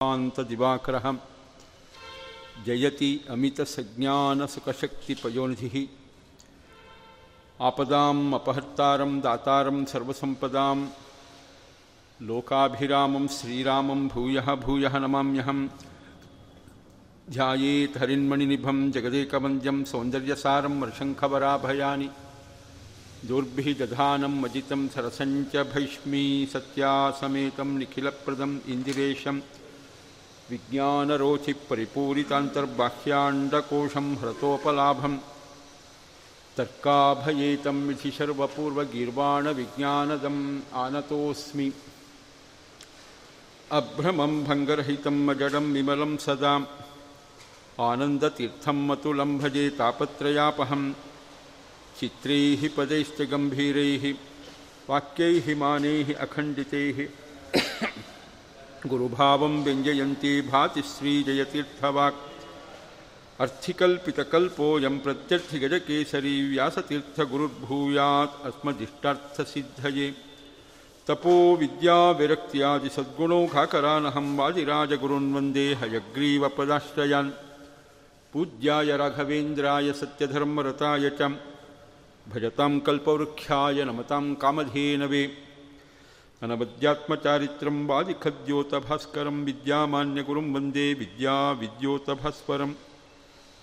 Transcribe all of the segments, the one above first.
दिवाकरः जयति अमितसज्ञानसुखशक्तिपयोनिधिः। आपदाम् अपहर्तारं दातारं सर्वसम्पदां लोकाभिरामं श्रीरामं भूयः भूयः नमाम्यहं ध्यायेत् हरिन्मणिनिभं जगदेकवन्द्यं सौन्दर्यसारं वर्षङ्खवराभयानि दोर्भिः दधानं मजितं सरसञ्च भैष्मी सत्यासमेतं निखिलप्रदम् इन्दिरेशं विज्ञानरोचिपरिपूरितान्तर्बाह्याण्डकोशं हृतोपलाभं तर्काभयेतं विधि सर्वपूर्वगीर्वाणविज्ञानदम् आनतोऽस्मि। अभ्रमं भङ्गरहितं अजडं विमलं सदा। आनन्दतीर्थं मतुलं भजे तापत्रयापहम्। चित्रैः पदैश्च गम्भीरैः, वाक्यैः मानैः अखण्डितैः। गुरुभावं व्यञ्जयन्ती भाति श्रीजयतीर्थवाक्। अर्थिकल्पितकल्पोऽयं प्रत्यर्थिगजकेसरी व्यासतीर्थगुरुर्भूयात् अस्मदिष्टार्थसिद्धये। तपो विद्याविरक्त्यादिसद्गुणौघाकरानहं वाजिराजगुरुन् वंदे हयग्रीवपदाश्रयान्। पूज्याय राघवेन्द्राय सत्यधर्मरताय च। भजतां कल्पवृक्षाय नमतां कामधेनवे। अनवद्यात्मचारित्रं वादिखद्योतभास्करं विद्यामान्यगुरुं वन्दे विद्याविद्योतभास्वरं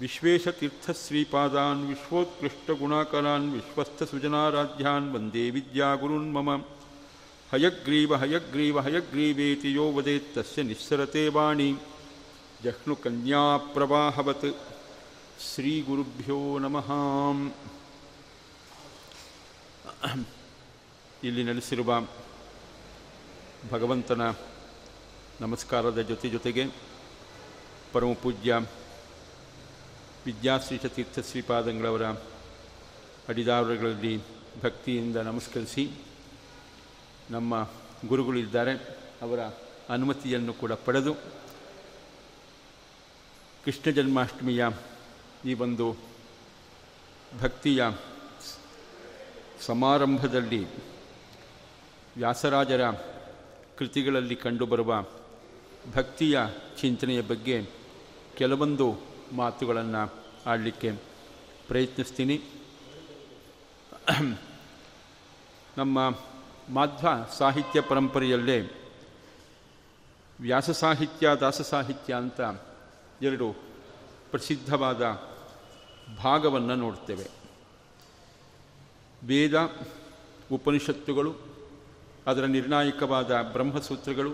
विश्वेशतीर्थश्रीपादान् विश्वोत्कृष्टगुणाकरान् विश्वस्थसुजनाराध्यान् वन्दे विद्यागुरून् मम हयग्रीव हयग्रीव हयग्रीवेति यो वदेत्तस्य निःसरते वाणी जह्नुकन्याप्रवाहवत् ಶ್ರೀಗುರುಭ್ಯೋ ನಮಃ ಇಲ್ಲಿ ನೆಲೆಸಿರುವ ಭಗವಂತನ ನಮಸ್ಕಾರದ ಜೊತೆ ಜೊತೆಗೆ ಪರಮ ಪೂಜ್ಯ ವಿದ್ಯಾಶ್ರೀಷ ತೀರ್ಥ ಶ್ರೀಪಾದಂಗಳವರ ಅಡಿದಾರುಗಳಲ್ಲಿ ಭಕ್ತಿಯಿಂದ ನಮಸ್ಕರಿಸಿ ನಮ್ಮ ಗುರುಗಳಿದ್ದಾರೆ, ಅವರ ಅನುಮತಿಯನ್ನು ಕೂಡ ಪಡೆದು ಕೃಷ್ಣ ಜನ್ಮಾಷ್ಟಮಿಯ ಈ ಒಂದು ಭಕ್ತಿಯ ಸಮಾರಂಭದಲ್ಲಿ ವ್ಯಾಸರಾಜರ ಕೃತಿಗಳಲ್ಲಿ ಕಂಡುಬರುವ ಭಕ್ತಿಯ ಚಿಂತನೆಯ ಬಗ್ಗೆ ಕೆಲವೊಂದು ಮಾತುಗಳನ್ನು ಆಡಲಿಕ್ಕೆ ಪ್ರಯತ್ನಿಸ್ತೀನಿ. ನಮ್ಮ ಮಾಧ್ವ ಸಾಹಿತ್ಯ ಪರಂಪರೆಯಲ್ಲೇ ವ್ಯಾಸ ಸಾಹಿತ್ಯ, ದಾಸ ಸಾಹಿತ್ಯ ಅಂತ ಎರಡು ಪ್ರಸಿದ್ಧವಾದ ಭಾಗವನ್ನು ನೋಡ್ತೇವೆ. ವೇದ ಉಪನಿಷತ್ತುಗಳು ಅದರ ನಿರ್ಣಾಯಕವಾದ ಬ್ರಹ್ಮಸೂತ್ರಗಳು,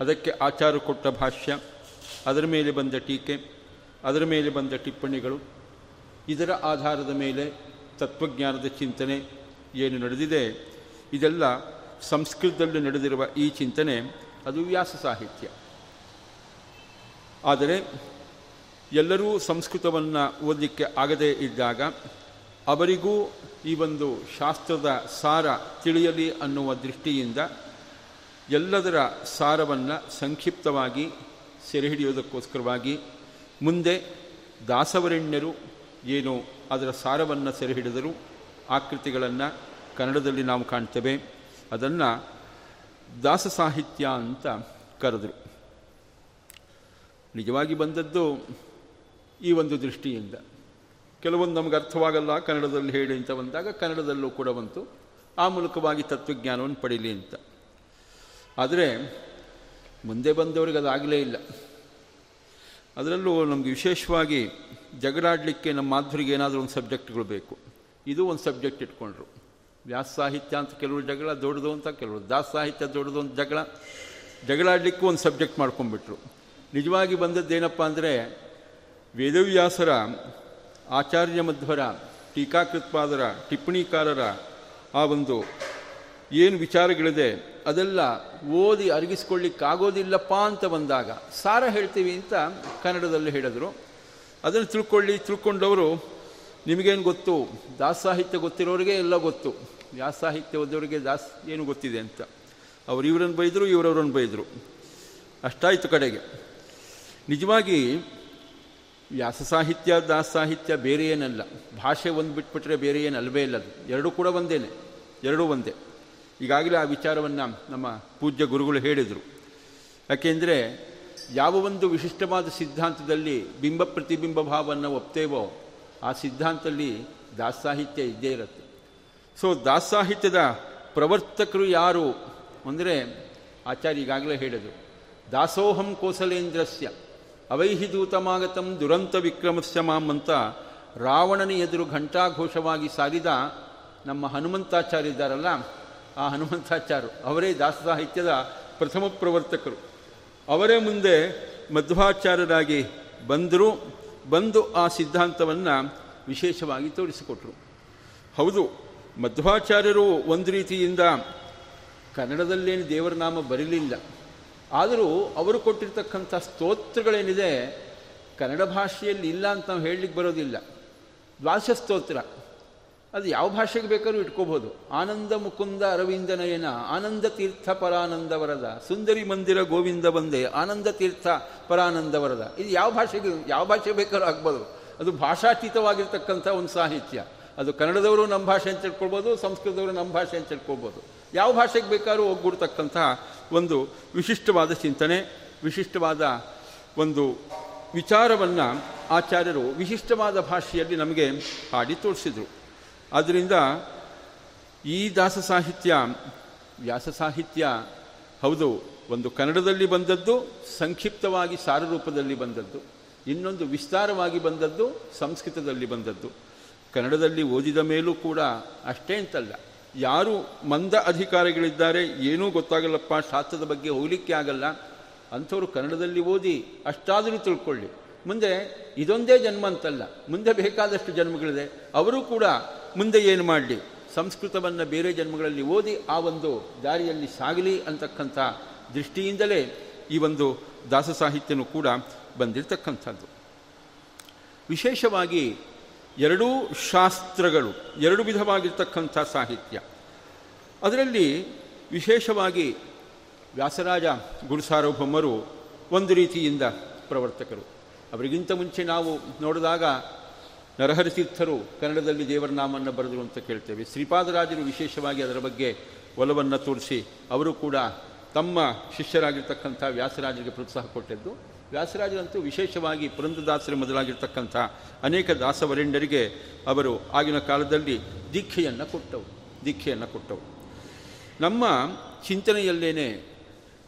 ಅದಕ್ಕೆ ಆಚಾರ ಕೊಟ್ಟ ಭಾಷ್ಯ, ಅದರ ಮೇಲೆ ಬಂದ ಟೀಕೆ, ಅದರ ಮೇಲೆ ಬಂದ ಟಿಪ್ಪಣಿಗಳು, ಇದರ ಆಧಾರದ ಮೇಲೆ ತತ್ವಜ್ಞಾನದ ಚಿಂತನೆ ಏನು ನಡೆದಿದೆ, ಇದೆಲ್ಲ ಸಂಸ್ಕೃತದಲ್ಲಿ ನಡೆದಿರುವ ಈ ಚಿಂತನೆ, ಅದು ವ್ಯಾಸ ಸಾಹಿತ್ಯ. ಆದರೆ ಎಲ್ಲರೂ ಸಂಸ್ಕೃತವನ್ನು ಓದಲಿಕ್ಕೆ ಆಗದೇ ಇದ್ದಾಗ ಅವರಿಗೂ ಈ ಒಂದು ಶಾಸ್ತ್ರದ ಸಾರ ತಿಳಿಯಲಿ ಅನ್ನುವ ದೃಷ್ಟಿಯಿಂದ ಎಲ್ಲದರ ಸಾರವನ್ನು ಸಂಕ್ಷಿಪ್ತವಾಗಿ ಸೆರೆಹಿಡಿಯೋದಕ್ಕೋಸ್ಕರವಾಗಿ ಮುಂದೆ ದಾಸವರೆಣ್ಯರು ಏನು ಅದರ ಸಾರವನ್ನು ಸೆರೆಹಿಡಿದರು ಆಕೃತಿಗಳನ್ನು ಕನ್ನಡದಲ್ಲಿ ನಾವು ಕಾಣ್ತೇವೆ. ಅದನ್ನು ದಾಸ ಸಾಹಿತ್ಯ ಅಂತ ಕರೆದರು. ನಿಜವಾಗಿ ಬಂದದ್ದು ಈ ಒಂದು ದೃಷ್ಟಿಯಿಂದ. ಕೆಲವೊಂದು ನಮಗೆ ಅರ್ಥವಾಗಲ್ಲ, ಕನ್ನಡದಲ್ಲಿ ಹೇಳಿ ಅಂತ ಬಂದಾಗ ಕನ್ನಡದಲ್ಲೂ ಕೂಡ ಬಂತು. ಆ ಮೂಲಕವಾಗಿ ತತ್ವಜ್ಞಾನವನ್ನು ಪಡೀಲಿ ಅಂತ. ಆದರೆ, ಮುಂದೆ ಬಂದವರಿಗೆ ಅದಾಗಲೇ ಇಲ್ಲ. ಅದರಲ್ಲೂ ನಮಗೆ ವಿಶೇಷವಾಗಿ ಜಗಳಾಡಲಿಕ್ಕೆ ನಮ್ಮ ಮಾಧುರಿಗೆ ಏನಾದರೂ ಒಂದು ಸಬ್ಜೆಕ್ಟ್ಗಳು ಬೇಕು. ಇದು ಒಂದು ಸಬ್ಜೆಕ್ಟ್ ಇಟ್ಕೊಂಡ್ರು. ವ್ಯಾಸ ಸಾಹಿತ್ಯ ಅಂತ ಕೆಲವರು ಜಗಳ, ದೊಡ್ಡದು ಅಂತ ಕೆಲವರು. ದಾಸ ಸಾಹಿತ್ಯ, ದೊಡ್ಡದು ಅಂತ ಜಗಳ. ಜಗಳಾಡಲಿಕ್ಕೂ ಒಂದು ಸಬ್ಜೆಕ್ಟ್ ಮಾಡ್ಕೊಂಡ್ಬಿಟ್ರು. ನಿಜವಾಗಿ ಬಂದದ್ದೇನಪ್ಪ ಅಂದರೆ ವೇದವ್ಯಾಸರ ಆಚಾರ್ಯ ಮಧ್ವರ, ಟೀಕಾಕೃತ್ಪಾದರ, ಟಿಪ್ಪಣಿಕಾರರ ಆ ಒಂದು ಏನು ವಿಚಾರಗಳಿದೆ, ಅದೆಲ್ಲ ಓದಿ ಅರಗಿಸ್ಕೊಳ್ಳಿಕ್ಕಾಗೋದಿಲ್ಲಪ್ಪ ಅಂತ ಬಂದಾಗ, ಸಾರ ಹೇಳ್ತೀವಿ ಅಂತ ಕನ್ನಡದಲ್ಲಿ ಹೇಳಿದರು. ಅದನ್ನು ತಿಳ್ಕೊಳ್ಳಿ, ತಿಳ್ಕೊಂಡವರು, ನಿಮಗೇನು ಗೊತ್ತು? ದಾಸ ಸಾಹಿತ್ಯ ಗೊತ್ತಿರೋರಿಗೆ ಎಲ್ಲ ಗೊತ್ತು. ದಾಸ ಸಾಹಿತ್ಯ ಓದೋರಿಗೆ ದಾಸ್ ಏನು ಗೊತ್ತಿದೆ ಅಂತ. ಅವ್ರು ಇವರನ್ನು ಬೈದರು, ಇವರವ್ರನ್ನು ಬೈದರು. ಅಷ್ಟಾಯಿತು ಕಡೆಗೆ. ನಿಜವಾಗಿ ವ್ಯಾಸ ಸಾಹಿತ್ಯ ದಾಸ ಸಾಹಿತ್ಯ ಬೇರೆ ಏನಲ್ಲ. ಭಾಷೆ ಒಂದು ಬಿಟ್ಬಿಟ್ರೆ ಬೇರೆ ಏನು ಅಲ್ವೇ ಇಲ್ಲ ಅದು. ಎರಡೂ ಕೂಡ ಒಂದೇನೆ. ಎರಡೂ ಒಂದೇ. ಈಗಾಗಲೇ ಆ ವಿಚಾರವನ್ನು ನಮ್ಮ ಪೂಜ್ಯ ಗುರುಗಳು ಹೇಳಿದರು. ಯಾಕೆಂದರೆ ಯಾವ ಒಂದು ವಿಶಿಷ್ಟವಾದ ಸಿದ್ಧಾಂತದಲ್ಲಿ ಬಿಂಬ ಪ್ರತಿಬಿಂಬ ಭಾವವನ್ನು ಒಪ್ತೇವೋ ಆ ಸಿದ್ಧಾಂತದಲ್ಲಿ ದಾಸ ಸಾಹಿತ್ಯ ಇದ್ದೇ ಇರುತ್ತೆ. ಸೊ ದಾಸಾಹಿತ್ಯದ ಪ್ರವರ್ತಕರು ಯಾರು? ಅಂದರೆ ಆಚಾರ್ಯ ಈಗಾಗಲೇ ಹೇಳಿದರು. ದಾಸೋಹಂ ಕೋಸಲೇಂದ್ರಸ್ಯ. ಅವೈಹಿ ದೂತಮಾಗತಂ ದುರಂತ ವಿಕ್ರಮಸ್ಯ ಮಾಂ ಅಂತ ರಾವಣನ ಎದುರು ಘಂಟಾಘೋಷವಾಗಿ ಸಾರಿದ ನಮ್ಮ ಹನುಮಂತಾಚಾರ್ಯ ಇದ್ದಾರಲ್ಲ, ಆ ಹನುಮಂತಾಚಾರ್ಯರು ಅವರೇ ದಾಸ ಸಾಹಿತ್ಯದ ಪ್ರಥಮ ಪ್ರವರ್ತಕರು. ಅವರೇ ಮುಂದೆ ಮಧ್ವಾಚಾರ್ಯರಾಗಿ ಬಂದರು, ಬಂದು ಆ ಸಿದ್ಧಾಂತವನ್ನು ವಿಶೇಷವಾಗಿ ತೋರಿಸಿಕೊಟ್ರು. ಹೌದು, ಮಧ್ವಾಚಾರ್ಯರು ಒಂದು ರೀತಿಯಿಂದ ಕನ್ನಡದಲ್ಲೇನು ದೇವರ ನಾಮ ಬರಲಿಲ್ಲ. ಆದರೂ ಅವರು ಕೊಟ್ಟಿರ್ತಕ್ಕಂಥ ಸ್ತೋತ್ರಗಳೇನಿದೆ, ಕನ್ನಡ ಭಾಷೆಯಲ್ಲಿ ಇಲ್ಲ ಅಂತ ನಾವು ಹೇಳಲಿಕ್ಕೆ ಬರೋದಿಲ್ಲ. ದ್ವಾದಶ ಸ್ತೋತ್ರ. ಅದು ಯಾವ ಭಾಷೆಗೆ ಬೇಕಾದ್ರೂ ಇಟ್ಕೋಬೋದು ಆನಂದ ಮುಕುಂದ ಅರವಿಂದ ನಯನ, ಆನಂದ ತೀರ್ಥ ಪರಾನಂದ ವರದ, ಸುಂದರಿ ಮಂದಿರ ಗೋವಿಂದ ಬಂದೆ, ಆನಂದ ತೀರ್ಥ ಪರಾನಂದ ವರದ. ಇದು ಯಾವ ಭಾಷೆಗೆ, ಯಾವ ಭಾಷೆ ಬೇಕಾದ್ರೂ ಆಗ್ಬೋದು. ಅದು ಭಾಷಾತೀತವಾಗಿರ್ತಕ್ಕಂಥ ಒಂದು ಸಾಹಿತ್ಯ. ಅದು ಕನ್ನಡದವರು ನಮ್ಮ ಭಾಷೆ ಅಂತ ತಿಳ್ಕೊಳ್ಬೋದು ಸಂಸ್ಕೃತದವರು ನಮ್ಮ ಭಾಷೆ ಅಂತ ತಿಳ್ಕೊಳ್ಬೋದು ಯಾವ ಭಾಷೆಗೆ ಬೇಕಾದ್ರೂ ಒಗ್ಗೂಡ್ತಕ್ಕಂತಹ ಒಂದು ವಿಶಿಷ್ಟವಾದ ಚಿಂತನೆ, ವಿಶಿಷ್ಟವಾದ ಒಂದು ವಿಚಾರವನ್ನು ಆಚಾರ್ಯರು ವಿಶಿಷ್ಟವಾದ ಭಾಷೆಯಲ್ಲಿ ನಮಗೆ ಹಾಡಿ ತೋರಿಸಿದರು. ಆದ್ದರಿಂದ ಈ ದಾಸ ಸಾಹಿತ್ಯ, ವ್ಯಾಸ ಸಾಹಿತ್ಯ ಹೌದು, ಒಂದು ಕನ್ನಡದಲ್ಲಿ ಬಂದದ್ದು, ಸಂಕ್ಷಿಪ್ತವಾಗಿ ಸಾರರೂಪದಲ್ಲಿ ಬಂದದ್ದು, ಇನ್ನೊಂದು ವಿಸ್ತಾರವಾಗಿ ಬಂದದ್ದು, ಸಂಸ್ಕೃತದಲ್ಲಿ ಬಂದದ್ದು. ಕನ್ನಡದಲ್ಲಿ ಓದಿದ ಮೇಲೂ ಕೂಡ ಅಷ್ಟೇ ಅಂತಲ್ಲ. ಯಾರು ಮಂದ ಅಧಿಕಾರಿಗಳಿದ್ದಾರೆ ಏನೂ ಗೊತ್ತಾಗಲ್ಲಪ್ಪ, ಶಾಸ್ತ್ರದ ಬಗ್ಗೆ ಹೋಗಲಿಕ್ಕೆ ಆಗಲ್ಲ. ಅಂಥವರು ಕನ್ನಡದಲ್ಲಿ ಓದಿ ಅಷ್ಟಾದರೂ ತಿಳ್ಕೊಳ್ಳಿ. ಮುಂದೆ ಇದೊಂದೇ ಜನ್ಮ ಅಂತಲ್ಲ, ಮುಂದೆ ಬೇಕಾದಷ್ಟು ಜನ್ಮಗಳಿದೆ. ಅವರು ಕೂಡ ಮುಂದೆ ಏನು ಮಾಡಲಿ? ಸಂಸ್ಕೃತವನ್ನು ಬೇರೆ ಜನ್ಮಗಳಲ್ಲಿ ಓದಿ ಆ ಒಂದು ದಾರಿಯಲ್ಲಿ ಸಾಗಲಿ ಅಂತಕ್ಕಂಥ ದೃಷ್ಟಿಯಿಂದಲೇ ಈ ಒಂದು ದಾಸ ಸಾಹಿತ್ಯನೂ ಕೂಡ ಬಂದಿರತಕ್ಕಂಥದ್ದು. ವಿಶೇಷವಾಗಿ ಎರಡೂ ಶಾಸ್ತ್ರಗಳು, ಎರಡು ವಿಧವಾಗಿರ್ತಕ್ಕಂಥ ಸಾಹಿತ್ಯ. ಅದರಲ್ಲಿ ವಿಶೇಷವಾಗಿ ವ್ಯಾಸರಾಜ ಗುರುಸಾರ್ವಭೌಮರು ಒಂದು ರೀತಿಯಿಂದ ಪ್ರವರ್ತಕರು. ಅವರಿಗಿಂತ ಮುಂಚೆ ನಾವು ನೋಡಿದಾಗ ನರಹರಿತೀರ್ಥರು ಕನ್ನಡದಲ್ಲಿ ದೇವರ ನಾಮವನ್ನು ಬರೆದರು ಅಂತ ಕೇಳ್ತೇವೆ. ಶ್ರೀಪಾದರಾಜರು ವಿಶೇಷವಾಗಿ ಅದರ ಬಗ್ಗೆ ಒಲವನ್ನು ತೋರಿಸಿ, ಅವರು ಕೂಡ ತಮ್ಮ ಶಿಷ್ಯರಾಗಿರ್ತಕ್ಕಂಥ ವ್ಯಾಸರಾಜರಿಗೆ ಪ್ರೋತ್ಸಾಹ ಕೊಟ್ಟಿದ್ದು. ವ್ಯಾಸರಾಜರಂತೂ ವಿಶೇಷವಾಗಿ ಪುರಂದದಾಸರ ಮೊದಲಾಗಿರ್ತಕ್ಕಂಥ ಅನೇಕ ದಾಸವರೆಂಡರಿಗೆ ಅವರು ಆಗಿನ ಕಾಲದಲ್ಲಿ ದೀಕ್ಷೆಯನ್ನು ಕೊಟ್ಟವು ದೀಕ್ಷೆಯನ್ನು ಕೊಟ್ಟವು. ನಮ್ಮ ಚಿಂತನೆಯಲ್ಲೇನೆ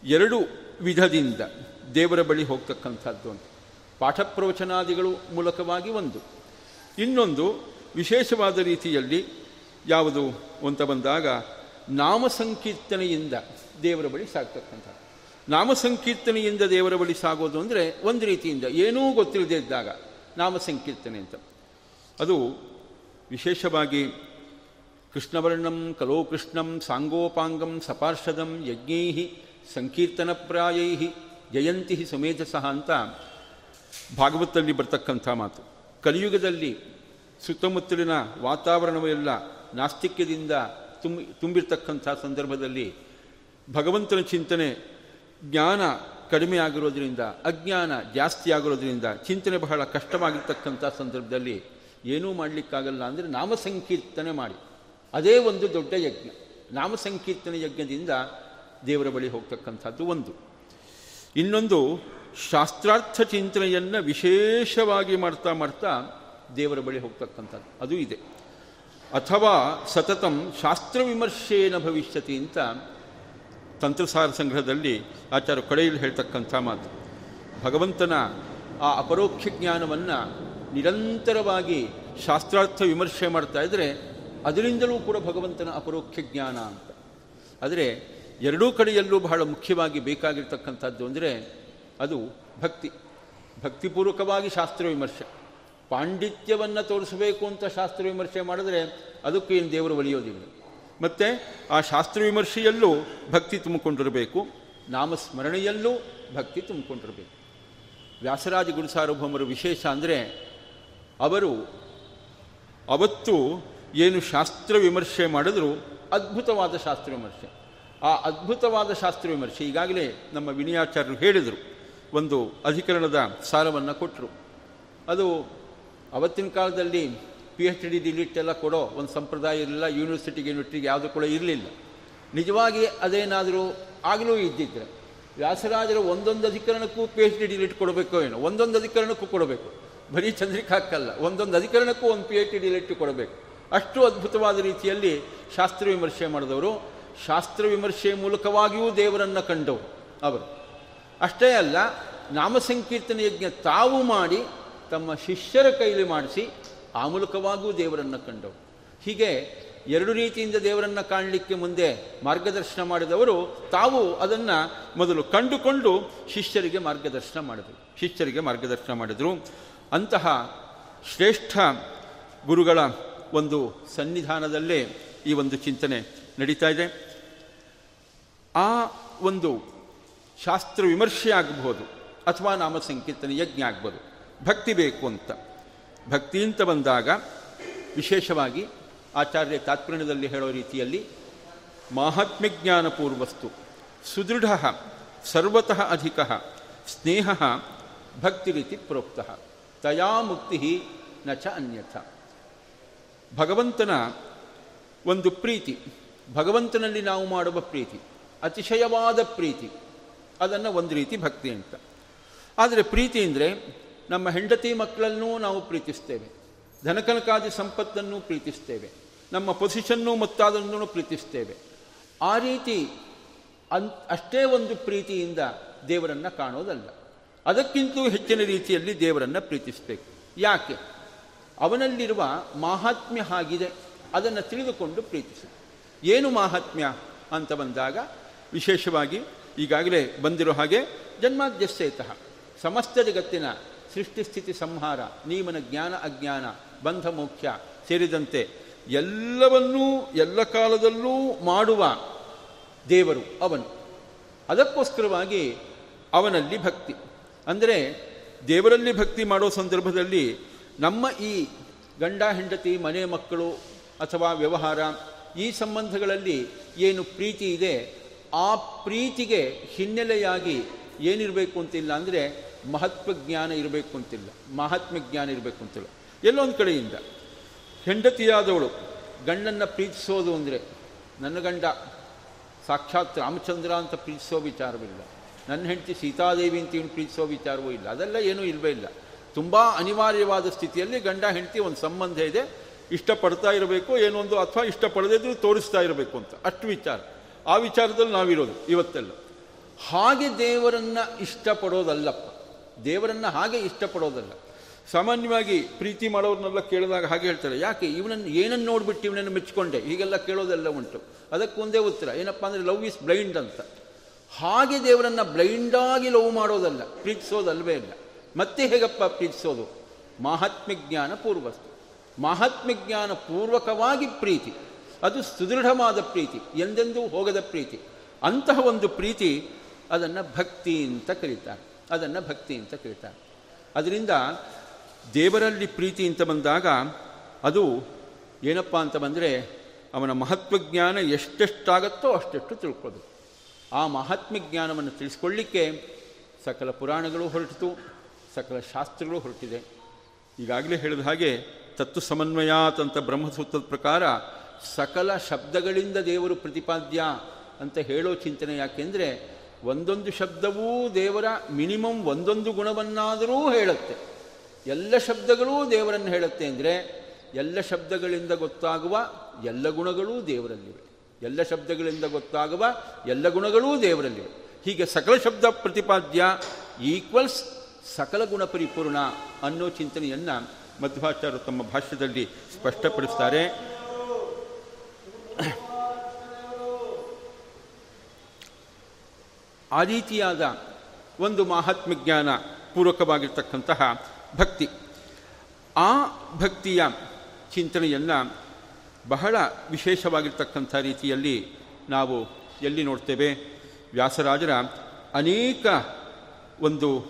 ಎರಡು ವಿಧದಿಂದ ದೇವರ ಬಳಿ ಹೋಗ್ತಕ್ಕಂಥದ್ದು ಅಂತ ಪಾಠ ಪ್ರವಚನಾದಿಗಳು ಮೂಲಕವಾಗಿ ಒಂದು. ಇನ್ನೊಂದು ವಿಶೇಷವಾದ ರೀತಿಯಲ್ಲಿ ಯಾವುದು ಅಂತ ಬಂದಾಗ ನಾಮ ಸಂಕೀರ್ತನೆಯಿಂದ ದೇವರ ಬಳಿ ಸಾಗ್ತಕ್ಕಂಥದ್ದು. ನಾಮ ಸಂಕೀರ್ತನೆಯಿಂದ ದೇವರ ಬಳಿ ಸಾಗೋದು ಅಂದರೆ ಒಂದು ರೀತಿಯಿಂದ, ಏನೂ ಗೊತ್ತಿಲ್ಲದೆ ಇದ್ದಾಗ ನಾಮ ಸಂಕೀರ್ತನೆ ಅಂತ. ಅದು ವಿಶೇಷವಾಗಿ ಕೃಷ್ಣವರ್ಣಂ ಕಲೋ ಕೃಷ್ಣಂ ಸಾಂಗೋಪಾಂಗಂ, ಸಪಾರ್ಷದಂ ಯಜ್ಞೈ ಸಂಕೀರ್ತನಪ್ರಾಯೈ ಜಯಂತಿ ಸಮೇತಸಃ ಅಂತ ಭಾಗವತದಲ್ಲಿ ಬರ್ತಕ್ಕಂಥ ಮಾತು. ಕಲಿಯುಗದಲ್ಲಿ ಸುತ್ತಮುತ್ತಲಿನ ವಾತಾವರಣವೆಲ್ಲ ನಾಸ್ತಿಕ್ಯದಿಂದ ತುಂಬಿ, ತುಂಬಿರ್ತಕ್ಕಂಥ ಸಂದರ್ಭದಲ್ಲಿ ಭಗವಂತನ ಚಿಂತನೆ ಜ್ಞಾನ ಕಡಿಮೆ ಆಗಿರೋದ್ರಿಂದ, ಅಜ್ಞಾನ ಜಾಸ್ತಿ ಆಗಿರೋದ್ರಿಂದ ಚಿಂತನೆ ಬಹಳ ಕಷ್ಟವಾಗಿರ್ತಕ್ಕಂಥ ಸಂದರ್ಭದಲ್ಲಿ ಏನೂ ಮಾಡಲಿಕ್ಕಾಗಲ್ಲ ಅಂದರೆ ನಾಮ ಸಂಕೀರ್ತನೆ ಮಾಡಿ. ಅದೇ ಒಂದು ದೊಡ್ಡ ಯಜ್ಞ. ನಾಮ ಸಂಕೀರ್ತನೆ ಯಜ್ಞದಿಂದ ದೇವರ ಬಳಿ ಹೋಗ್ತಕ್ಕಂಥದ್ದು ಒಂದು. ಇನ್ನೊಂದು, ಶಾಸ್ತ್ರಾರ್ಥ ಚಿಂತನೆಯನ್ನು ವಿಶೇಷವಾಗಿ ಮಾಡ್ತಾ ಮಾಡ್ತಾ ದೇವರ ಬಳಿ ಹೋಗ್ತಕ್ಕಂಥದ್ದು. ಅದು ಇದೆ. ಅಥವಾ ಸತತಂ ಶಾಸ್ತ್ರ ವಿಮರ್ಶೇನ ಭವಿಷ್ಯತಿ ಅಂತ ತಂತ್ರಸಾರ ಸಂಗ್ರಹದಲ್ಲಿ ಆಚಾರ್ಯ ಕಡೆಯಲ್ಲಿ ಹೇಳ್ತಕ್ಕಂಥ ಮಾತು. ಭಗವಂತನ ಆ ಅಪರೋಕ್ಷ ಜ್ಞಾನವನ್ನು ನಿರಂತರವಾಗಿ ಶಾಸ್ತ್ರಾರ್ಥ ವಿಮರ್ಶೆ ಮಾಡ್ತಾ ಇದ್ದರೆ ಅದರಿಂದಲೂ ಕೂಡ ಭಗವಂತನ ಅಪರೋಕ್ಷ ಜ್ಞಾನ ಅಂತ. ಆದರೆ ಎರಡೂ ಕಡೆಯಲ್ಲೂ ಬಹಳ ಮುಖ್ಯವಾಗಿ ಬೇಕಾಗಿರ್ತಕ್ಕಂಥದ್ದು ಅಂದರೆ ಅದು ಭಕ್ತಿ. ಭಕ್ತಿಪೂರ್ವಕವಾಗಿ ಶಾಸ್ತ್ರ ವಿಮರ್ಶೆ. ಪಾಂಡಿತ್ಯವನ್ನು ತೋರಿಸಬೇಕು ಅಂತ ಶಾಸ್ತ್ರ ವಿಮರ್ಶೆ ಮಾಡಿದ್ರೆ ಅದಕ್ಕೂ ಏನು ದೇವರು ಒಲಿಯೋದಿಲ್ಲ. ಮತ್ತು ಆ ಶಾಸ್ತ್ರ ವಿಮರ್ಶೆಯಲ್ಲೂ ಭಕ್ತಿ ತುಂಬಿಕೊಂಡಿರಬೇಕು, ನಾಮಸ್ಮರಣೆಯಲ್ಲೂ ಭಕ್ತಿ ತುಂಬಿಕೊಂಡಿರಬೇಕು. ವ್ಯಾಸರಾಜ ಗುರುಸಾರ್ವಭೌಮರು ವಿಶೇಷ ಅಂದರೆ ಅವರು ಅವತ್ತು ಏನು ಶಾಸ್ತ್ರ ವಿಮರ್ಶೆ ಮಾಡಿದ್ರು, ಅದ್ಭುತವಾದ ಶಾಸ್ತ್ರ ವಿಮರ್ಶೆ. ಆ ಅದ್ಭುತವಾದ ಶಾಸ್ತ್ರ ವಿಮರ್ಶೆ ಈಗಾಗಲೇ ನಮ್ಮ ವಿನಯಾಚಾರ್ಯರು ಹೇಳಿದರು, ಒಂದು ಅಧಿಕರಣದ ಸಾಲವನ್ನು ಕೊಟ್ಟರು ಅದು ಅವತ್ತಿನ ಕಾಲದಲ್ಲಿ ಪಿ ಎಚ್ ಡಿ ಡಿಲಿಟ್ ಎಲ್ಲ ಕೊಡೋ ಒಂದು ಸಂಪ್ರದಾಯ ಇರಲಿಲ್ಲ ಯೂನಿವರ್ಸಿಟಿಗೆ ಯೂನಿವರ್ಸಿಟಿಗೆ ಯಾವುದು ಕೂಡ ಇರಲಿಲ್ಲ. ನಿಜವಾಗಿ ಅದೇನಾದರೂ ಆಗಲೂ ಇದ್ದಿದ್ದರೆ ವ್ಯಾಸರಾಜರ ಒಂದೊಂದು ಅಧಿಕರಣಕ್ಕೂ ಪಿ ಎಚ್ ಡಿ ಡಿಲಿಟ್ ಕೊಡಬೇಕು ಏನೋ, ಒಂದೊಂದು ಅಧಿಕರಣಕ್ಕೂ ಕೊಡಬೇಕು. ಬರೀ ಚಂದ್ರಿಕಾಕ್ಕಲ್ಲ ಒಂದೊಂದು ಅಧಿಕರಣಕ್ಕೂ ಒಂದು ಪಿ ಎಚ್ ಡಿ ಡಿಲೀಟ್ ಕೊಡಬೇಕು. ಅಷ್ಟು ಅದ್ಭುತವಾದ ರೀತಿಯಲ್ಲಿ ಶಾಸ್ತ್ರ ವಿಮರ್ಶೆ ಮಾಡಿದವರು. ಶಾಸ್ತ್ರ ವಿಮರ್ಶೆ ಮೂಲಕವಾಗಿಯೂ ದೇವರನ್ನು ಕಂಡವರು ಅವರು. ಅಷ್ಟೇ ಅಲ್ಲ, ನಾಮಸಂಕೀರ್ತನ ಯಜ್ಞ ತಾವು ಮಾಡಿ ತಮ್ಮ ಶಿಷ್ಯರ ಕೈಲಿ ಮಾಡಿಸಿ ಆ ಮೂಲಕವಾಗೂ ದೇವರನ್ನು ಕಂಡವು. ಹೀಗೆ ಎರಡು ರೀತಿಯಿಂದ ದೇವರನ್ನು ಕಾಣಲಿಕ್ಕೆ ಮುಂದೆ ಮಾರ್ಗದರ್ಶನ ಮಾಡಿದವರು ತಾವು ಅದನ್ನು ಮೊದಲು ಕಂಡುಕೊಂಡು ಶಿಷ್ಯರಿಗೆ ಮಾರ್ಗದರ್ಶನ ಮಾಡಿದರು. ಶಿಷ್ಯರಿಗೆ ಮಾರ್ಗದರ್ಶನ ಮಾಡಿದರು. ಅಂತಹ ಶ್ರೇಷ್ಠ ಗುರುಗಳ ಒಂದು ಸನ್ನಿಧಾನದಲ್ಲೇ ಈ ಒಂದು ಚಿಂತನೆ ನಡೀತಾ ಇದೆ. ಆ ಒಂದು ಶಾಸ್ತ್ರ ವಿಮರ್ಶೆ ಆಗಬಹುದು ಅಥವಾ ನಾಮ ಸಂಕೀರ್ತನೆ ಯಜ್ಞ ಆಗ್ಬೋದು ಭಕ್ತಿ ಬೇಕು ಅಂತ. ಭಕ್ತಿ ಅಂತ ಬಂದಾಗ ವಿಶೇಷವಾಗಿ ಆಚಾರ್ಯ ತಾತ್ಪರ್ಯದಲ್ಲಿ ಹೇಳೋ ರೀತಿಯಲ್ಲಿ ಮಾಹಾತ್ಮ್ಯಜ್ಞಾನಪೂರ್ವಸ್ತು ಸುದೃಢ, ಸರ್ವತಃ ಅಧಿಕ, ಸ್ನೇಹ ಭಕ್ತಿ ರೀತಿ ಪ್ರೋಕ್ತ, ತಯಾ ಮುಕ್ತಿ ನ ಚ ಅನ್ಯಥ. ಭಗವಂತನ ಒಂದು ಪ್ರೀತಿ, ಭಗವಂತನಲ್ಲಿ ನಾವು ಮಾಡುವ ಪ್ರೀತಿ, ಅತಿಶಯವಾದ ಪ್ರೀತಿ, ಅದನ್ನು ಒಂದು ರೀತಿ ಭಕ್ತಿ ಅಂತ. ಆದರೆ ಪ್ರೀತಿ ಅಂದರೆ ನಮ್ಮ ಹೆಂಡತಿ ಮಕ್ಕಳನ್ನೂ ನಾವು ಪ್ರೀತಿಸ್ತೇವೆ. ಧನಕನಕಾದಿ ಸಂಪತ್ತನ್ನು ಪ್ರೀತಿಸ್ತೇವೆ. ನಮ್ಮ ಪೊಸಿಷನ್ನು ಮತ್ತಾದನ್ನು ಪ್ರೀತಿಸ್ತೇವೆ. ಆ ರೀತಿ ಅನ್, ಅಷ್ಟೇ ಒಂದು ಪ್ರೀತಿಯಿಂದ ದೇವರನ್ನು ಕಾಣೋದಲ್ಲ. ಅದಕ್ಕಿಂತಲೂ ಹೆಚ್ಚಿನ ರೀತಿಯಲ್ಲಿ ದೇವರನ್ನು ಪ್ರೀತಿಸಬೇಕು. ಯಾಕೆ? ಅವನಲ್ಲಿರುವ ಮಾಹಾತ್ಮ್ಯ ಆಗಿದೆ ಅದನ್ನು ತಿಳಿದುಕೊಂಡು ಪ್ರೀತಿಸಿ. ಏನು ಮಾಹಾತ್ಮ್ಯ ಅಂತ ಬಂದಾಗ, ವಿಶೇಷವಾಗಿ ಈಗಾಗಲೇ ಬಂದಿರೋ ಹಾಗೆ ಜನ್ಮಾದ್ಯಸ್ಯೇತಃ ಸಮಸ್ತ ಜಗತ್ತಿನ ಸೃಷ್ಟಿಸ್ಥಿತಿ ಸಂಹಾರ ನಿಯಮನ ಜ್ಞಾನ ಅಜ್ಞಾನ, ಬಂಧ ಮೋಕ್ಷ ಸೇರಿದಂತೆ ಎಲ್ಲವನ್ನೂ ಎಲ್ಲ ಕಾಲದಲ್ಲೂ ಮಾಡುವ ದೇವರು ಅವನು. ಅದಕ್ಕೋಸ್ಕರವಾಗಿ ಅವನಲ್ಲಿ ಭಕ್ತಿ. ಅಂದರೆ ದೇವರಲ್ಲಿ ಭಕ್ತಿ ಮಾಡೋ ಸಂದರ್ಭದಲ್ಲಿ ನಮ್ಮ ಈ ಗಂಡ, ಹೆಂಡತಿ, ಮನೆ ಮಕ್ಕಳು ಅಥವಾ ವ್ಯವಹಾರ ಈ ಸಂಬಂಧಗಳಲ್ಲಿ ಏನು ಪ್ರೀತಿ ಇದೆ, ಆ ಪ್ರೀತಿಗೆ ಹಿನ್ನೆಲೆಯಾಗಿ ಏನಿರಬೇಕು ಅಂತಿಲ್ಲ ಅಂದರೆ ಮಹತ್ವ ಜ್ಞಾನ ಇರಬೇಕು ಅಂತಿಲ್ಲ. ಮಹಾತ್ಮ ಜ್ಞಾನ ಇರಬೇಕು ಅಂತಿಲ್ಲ. ಎಲ್ಲೊಂದು ಕಡೆಯಿಂದ. ಹೆಂಡತಿಯಾದವಳು, ಗಂಡನ್ನು ಪ್ರೀತಿಸೋದು ಅಂದರೆ ನನ್ನ ಗಂಡ, ಸಾಕ್ಷಾತ್ ರಾಮಚಂದ್ರ ಅಂತ ಪ್ರೀತಿಸೋ ವಿಚಾರವಿಲ್ಲ ನನ್ನ ಹೆಂಡತಿ ಸೀತಾದೇವಿ ಅಂತ ಇವನು ಪ್ರೀತಿಸೋ ವಿಚಾರವೂ ಇಲ್ಲ. ಅದೆಲ್ಲ ಏನೂ ಇಲ್ಲವೇ ಇಲ್ಲ. ತುಂಬ ಅನಿವಾರ್ಯವಾದ ಸ್ಥಿತಿಯಲ್ಲಿ ಗಂಡ ಹೆಂಡತಿ ಒಂದು ಸಂಬಂಧ ಇದೆ. ಇಷ್ಟಪಡ್ತಾ ಇರಬೇಕು, ಏನೊಂದು ಅಥವಾ ಇಷ್ಟಪಡದಿದ್ರು ತೋರಿಸ್ತಾ ಇರಬೇಕು ಅಂತ. ಅಷ್ಟು ವಿಚಾರ. ಆ ವಿಚಾರದಲ್ಲಿ ನಾವಿರೋದು ಇವತ್ತೆಲ್ಲ. ಹಾಗೆ ದೇವರನ್ನು ಇಷ್ಟಪಡೋದಲ್ಲಪ್ಪ. ದೇವರನ್ನು ಹಾಗೆ ಇಷ್ಟಪಡೋದಲ್ಲ. ಸಾಮಾನ್ಯವಾಗಿ ಪ್ರೀತಿ ಮಾಡೋರನ್ನೆಲ್ಲ ಕೇಳಿದಾಗ ಹಾಗೆ ಹೇಳ್ತಾರೆ, ಯಾಕೆ ಇವನನ್ನು ಏನನ್ನು ನೋಡಿಬಿಟ್ಟು ಇವನನ್ನು ಮೆಚ್ಚಿಕೊಂಡೆ? ಹೀಗೆಲ್ಲ ಕೇಳೋದೆಲ್ಲ ಉಂಟು. ಅದಕ್ಕೆ ಒಂದೇ ಉತ್ತರ, ಏನಪ್ಪ ಅಂದರೆ ಲವ್ ಇಸ್ ಬ್ಲೈಂಡ್ ಅಂತ. ಹಾಗೆ ದೇವರನ್ನು ಬ್ಲೈಂಡಾಗಿ ಲವ್ ಮಾಡೋದಲ್ಲ, ಪ್ರೀತಿಸೋದಲ್ವೇ ಇಲ್ಲ. ಮತ್ತೆ ಹೇಗಪ್ಪ ಪ್ರೀತಿಸೋದು? ಮಹಾತ್ಮ್ಯ ಜ್ಞಾನ ಪೂರ್ವಸ್ತು ಮಹಾತ್ಮ ಜ್ಞಾನ ಪೂರ್ವಕವಾಗಿ ಪ್ರೀತಿ. ಅದು ಸುದೃಢವಾದ ಪ್ರೀತಿ, ಎಂದೆಂದೂ ಹೋಗದ ಪ್ರೀತಿ. ಅಂತಹ ಒಂದು ಪ್ರೀತಿ ಅದನ್ನು ಭಕ್ತಿ ಅಂತ ಕರೀತಾರೆ. ಅದನ್ನು ಭಕ್ತಿ ಅಂತ ಕರೀತಾರೆ ಅದರಿಂದ ದೇವರಲ್ಲಿ ಪ್ರೀತಿ ಅಂತ ಬಂದಾಗ ಅದು ಏನಪ್ಪ ಅಂತ ಬಂದರೆ ಅವನ ಮಹತ್ವಜ್ಞಾನ ಎಷ್ಟೆಷ್ಟಾಗತ್ತೋ ಅಷ್ಟೆಷ್ಟು ತಿಳ್ಕೋದು. ಆ ಮಹಾತ್ಮ ಜ್ಞಾನವನ್ನು ತಿಳಿಸ್ಕೊಳ್ಳಿಕ್ಕೆ ಸಕಲ ಪುರಾಣಗಳು ಹೊರಟಿತು, ಸಕಲ ಶಾಸ್ತ್ರಗಳು ಹೊರಟಿದೆ. ಈಗಾಗಲೇ ಹೇಳಿದ ಹಾಗೆ ತತ್ವ ಸಮನ್ವಯಾತ್ ಅಂತ ಬ್ರಹ್ಮಸೂತ್ರದ ಪ್ರಕಾರ ಸಕಲ ಶಬ್ದಗಳಿಂದ ದೇವರು ಪ್ರತಿಪಾದ್ಯ ಅಂತ ಹೇಳೋ ಚಿಂತನೆ ಯಾಕೆಂದರೆ ಒಂದೊಂದು ಶಬ್ದವೂ ದೇವರ ಮಿನಿಮಮ್ ಒಂದೊಂದು ಗುಣವನ್ನಾದರೂ ಹೇಳುತ್ತೆ. ಎಲ್ಲ ಶಬ್ದಗಳೂ ದೇವರನ್ನು ಹೇಳುತ್ತೆ ಅಂದರೆ ಎಲ್ಲ ಶಬ್ದಗಳಿಂದ ಗೊತ್ತಾಗುವ ಎಲ್ಲ ಗುಣಗಳೂ ದೇವರಲ್ಲಿವೆ. ಎಲ್ಲ ಶಬ್ದಗಳಿಂದ ಗೊತ್ತಾಗುವ ಎಲ್ಲ ಗುಣಗಳೂ ದೇವರಲ್ಲಿವೆ. ಹೀಗೆ ಸಕಲ ಶಬ್ದ ಪ್ರತಿಪಾದ್ಯ ಈಕ್ವಲ್ಸ್ ಸಕಲ ಗುಣ ಪರಿಪೂರ್ಣ ಅನ್ನೋ ಚಿಂತನೆಯನ್ನು ಮಧ್ವಾಚಾರ್ಯರು ತಮ್ಮ ಭಾಷ್ಯದಲ್ಲಿ ಸ್ಪಷ್ಟಪಡಿಸ್ತಾರೆ. ಆ ರೀತಿಯಾದ ಒಂದು ಮಹಾತ್ಮ ಜ್ಞಾನ ಪೂರ್ವಕವಾಗಿರ್ತಕ್ಕಂತಹ ಭಕ್ತಿ. ಆ ಭಕ್ತಿಯ ಚಿಂತನೆಯನ್ನು ಬಹಳ ವಿಶೇಷವಾಗಿರ್ತಕ್ಕಂಥ ರೀತಿಯಲ್ಲಿ ನಾವು ಎಲ್ಲಿ ನೋಡ್ತೇವೆ? ವ್ಯಾಸರಾಜರ ಅನೇಕ ಒಂದು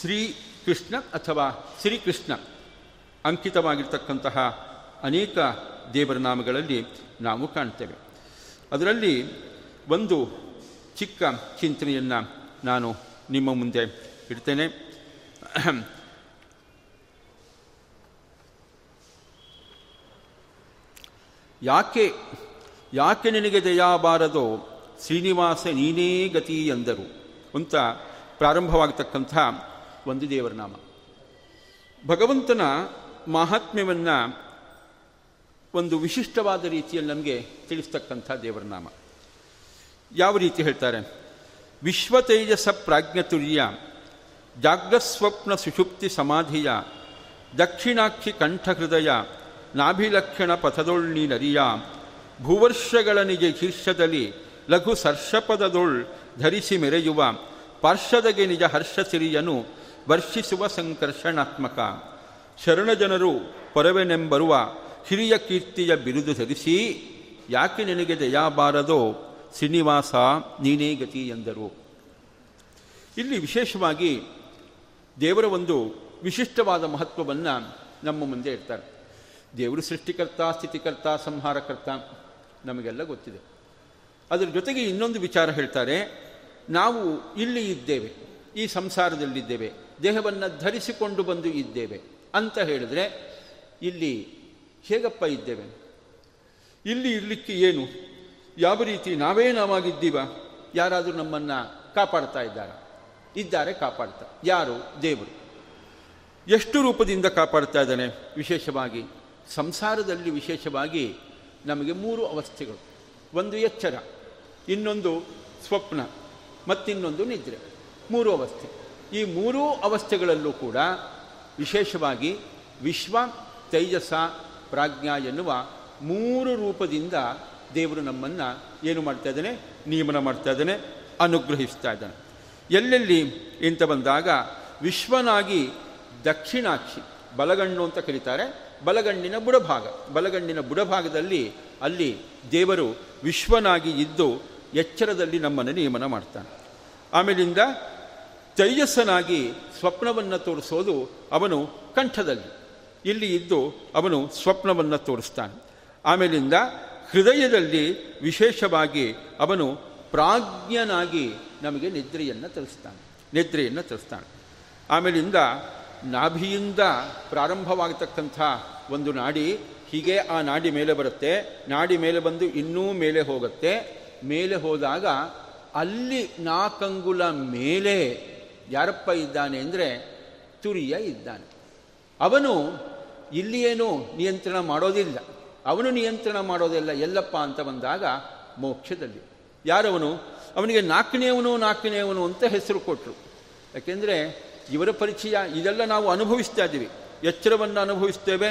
ಶ್ರೀಕೃಷ್ಣ ಅಥವಾ ಶ್ರೀಕೃಷ್ಣ ಅಂಕಿತವಾಗಿರ್ತಕ್ಕಂತಹ ಅನೇಕ ದೇವರ ನಾಮಗಳಲ್ಲಿ ನಾವು ಕಾಣ್ತೇವೆ. ಅದರಲ್ಲಿ ಒಂದು ಚಿಕ್ಕ ಚಿಂತನೆಯನ್ನು ನಾನು ನಿಮ್ಮ ಮುಂದೆ ಇಡ್ತೇನೆ. ಯಾಕೆ ಯಾಕೆ ನಿನಗೆ ದಯಾಬಾರದೋ ಶ್ರೀನಿವಾಸ ನೀನೇ ಗತಿ ಎಂದರು ಅಂತ ಪ್ರಾರಂಭವಾಗತಕ್ಕಂಥ ಒಂದು ದೇವರ ನಾಮ ಭಗವಂತನ ಮಹಾತ್ಮ್ಯವನ್ನು ಒಂದು ವಿಶಿಷ್ಟವಾದ ರೀತಿಯಲ್ಲಿ ನಮಗೆ ತಿಳಿಸ್ತಕ್ಕಂಥ ದೇವರ ನಾಮ ಯಾವ ರೀತಿ ಹೇಳ್ತಾರೆ? ವಿಶ್ವತೇಜಸ ಪ್ರಾಜ್ಞತುರ್ಯ ಜಾಗ್ರಸ್ವಪ್ನ ಸುಷುಪ್ತಿ ಸಮಾಧಿಯ, ದಕ್ಷಿಣಾಕ್ಷಿ ಕಂಠಹೃದಯ ನಾಭಿಲಕ್ಷಣ ಪಥದೊಳ್ಳಿ ನರಿಯ ಭೂವರ್ಷಗಳ ನಿಜ ಶೀರ್ಷದಲ್ಲಿ ಲಘು ಸರ್ಷಪದದೊಳ್ ಧರಿಸಿ ಮೆರೆಯುವ ಪಾರ್ಶ್ವದಗೆ ನಿಜ ಹರ್ಷ ಸಿರಿಯನು ವರ್ಷಿಸುವ ಸಂಕರ್ಷಣಾತ್ಮಕ. ಶರಣಜನರು ಪರವೆನೆಂಬರುವ ಹಿರಿಯ ಕೀರ್ತಿಯ ಬಿರುದು ಧರಿಸಿ, ಯಾಕೆ ನಿನಗೆ ದಯಾಬಾರದೋ ಶ್ರೀನಿವಾಸ ನೀನೇ ಗತಿ ಎಂದರು. ಇಲ್ಲಿ ವಿಶೇಷವಾಗಿ ದೇವರ ಒಂದು ವಿಶಿಷ್ಟವಾದ ಮಹತ್ವವನ್ನು ನಮ್ಮ ಮುಂದೆ ಇರ್ತಾರೆ ದೇವರು ಸೃಷ್ಟಿಕರ್ತ, ಸ್ಥಿತಿಕರ್ತ, ಸಂಹಾರಕರ್ತ, ನಮಗೆಲ್ಲ ಗೊತ್ತಿದೆ. ಅದರ ಜೊತೆಗೆ ಇನ್ನೊಂದು ವಿಚಾರ ಹೇಳ್ತಾರೆ, ನಾವು ಇಲ್ಲಿ ಇದ್ದೇವೆ, ಈ ಸಂಸಾರದಲ್ಲಿದ್ದೇವೆ, ದೇಹವನ್ನು ಧರಿಸಿಕೊಂಡು ಬಂದು ಇದ್ದೇವೆ ಅಂತ ಹೇಳಿದ್ರೆ, ಇಲ್ಲಿ ಹೇಗಪ್ಪ ಇದ್ದೇವೆ? ಇಲ್ಲಿ ಇರಲಿಕ್ಕೆ ಏನು? ಯಾವ ರೀತಿ ನಾವೇ ನಾವಾಗಿದ್ದೀವ? ಯಾರಾದರೂ ನಮ್ಮನ್ನು ಕಾಪಾಡ್ತಾ ಇದ್ದಾರೆ? ಇದ್ದಾರೆ, ಕಾಪಾಡ್ತಾ. ಯಾರು? ದೇವರು. ಎಷ್ಟು ರೂಪದಿಂದ ಕಾಪಾಡ್ತಾ ಇದ್ದಾನೆ? ವಿಶೇಷವಾಗಿ ಸಂಸಾರದಲ್ಲಿ ವಿಶೇಷವಾಗಿ ನಮಗೆ ಮೂರು ಅವಸ್ಥೆಗಳು. ಒಂದು ಎಚ್ಚರ, ಇನ್ನೊಂದು ಸ್ವಪ್ನ, ಮತ್ತಿನ್ನೊಂದು ನಿದ್ರೆ. ಮೂರು ಅವಸ್ಥೆ. ಈ ಮೂರೂ ಅವಸ್ಥೆಗಳಲ್ಲೂ ಕೂಡ ವಿಶೇಷವಾಗಿ ವಿಶ್ವ ತೈಜಸ ಪ್ರಾಜ್ಞಾ ಎನ್ನುವ ಮೂರು ರೂಪದಿಂದ ದೇವರು ನಮ್ಮನ್ನು ಏನು ಮಾಡ್ತಾ ಇದ್ದಾನೆ? ನಿಯಮನ ಮಾಡ್ತಾ ಇದ್ದಾನೆ, ಅನುಗ್ರಹಿಸ್ತಾ ಇದ್ದಾನೆ. ಎಲ್ಲೆಲ್ಲಿ ಅಂತ ಬಂದಾಗ ವಿಶ್ವನಾಗಿ ದಕ್ಷಿಣಾಕ್ಷಿ, ಬಲಗಣ್ಣು ಅಂತ ಕರೀತಾರೆ. ಬಲಗಣ್ಣಿನ ಬುಡಭಾಗ, ಬಲಗಣ್ಣಿನ ಬುಡಭಾಗದಲ್ಲಿ ಅಲ್ಲಿ ದೇವರು ವಿಶ್ವನಾಗಿ ಇದ್ದು ಎಚ್ಚರದಲ್ಲಿ ನಮ್ಮನ್ನು ನಿಯಮನ ಮಾಡ್ತಾನೆ. ಆಮೇಲಿಂದ ತೇಜಸ್ಸನಾಗಿ ಸ್ವಪ್ನವನ್ನು ತೋರಿಸೋದು ಅವನು ಕಂಠದಲ್ಲಿ. ಇಲ್ಲಿ ಇದ್ದು ಅವನು ಸ್ವಪ್ನವನ್ನು ತೋರಿಸ್ತಾನೆ. ಆಮೇಲಿಂದ ಹೃದಯದಲ್ಲಿ ವಿಶೇಷವಾಗಿ ಅವನು ಪ್ರಾಜ್ಞನಾಗಿ ನಮಗೆ ನಿದ್ರೆಯನ್ನು ತರಿಸ್ತಾನೆ. ನಿದ್ರೆಯನ್ನು ತರಿಸ್ತಾನೆ. ಆಮೇಲಿಂದ ನಾಭಿಯಿಂದ ಪ್ರಾರಂಭವಾಗತಕ್ಕಂಥ ಒಂದು ನಾಡಿ ಹೀಗೆ ಆ ನಾಡಿ ಮೇಲೆ ಬರುತ್ತೆ. ನಾಡಿ ಮೇಲೆ ಬಂದು ಇನ್ನೂ ಮೇಲೆ ಹೋಗುತ್ತೆ. ಮೇಲೆ ಹೋದಾಗ ಅಲ್ಲಿ ನಾಕಂಗುಲ ಮೇಲೆ ಯಾರಪ್ಪ ಇದ್ದಾನೆ ಅಂದರೆ ತುರಿಯ ಇದ್ದಾನೆ. ಅವನು ಇಲ್ಲಿ ಏನು ನಿಯಂತ್ರಣ ಮಾಡೋದಿಲ್ಲ. ಅವನು ನಿಯಂತ್ರಣ ಮಾಡೋದೆಲ್ಲ ಎಲ್ಲಪ್ಪ ಅಂತ ಬಂದಾಗ ಮೋಕ್ಷದಲ್ಲಿ. ಯಾರವನು? ಅವನಿಗೆ ನಾಲ್ಕನೇವನು ನಾಲ್ಕನೇವನು ಅಂತ ಹೆಸರು ಕೊಟ್ಟರು ಯಾಕೆಂದರೆ ಇವರ ಪರಿಚಯ, ಇದೆಲ್ಲ ನಾವು ಅನುಭವಿಸ್ತಾ ಇದ್ದೀವಿ. ಎಚ್ಚರವನ್ನು ಅನುಭವಿಸ್ತೇವೆ,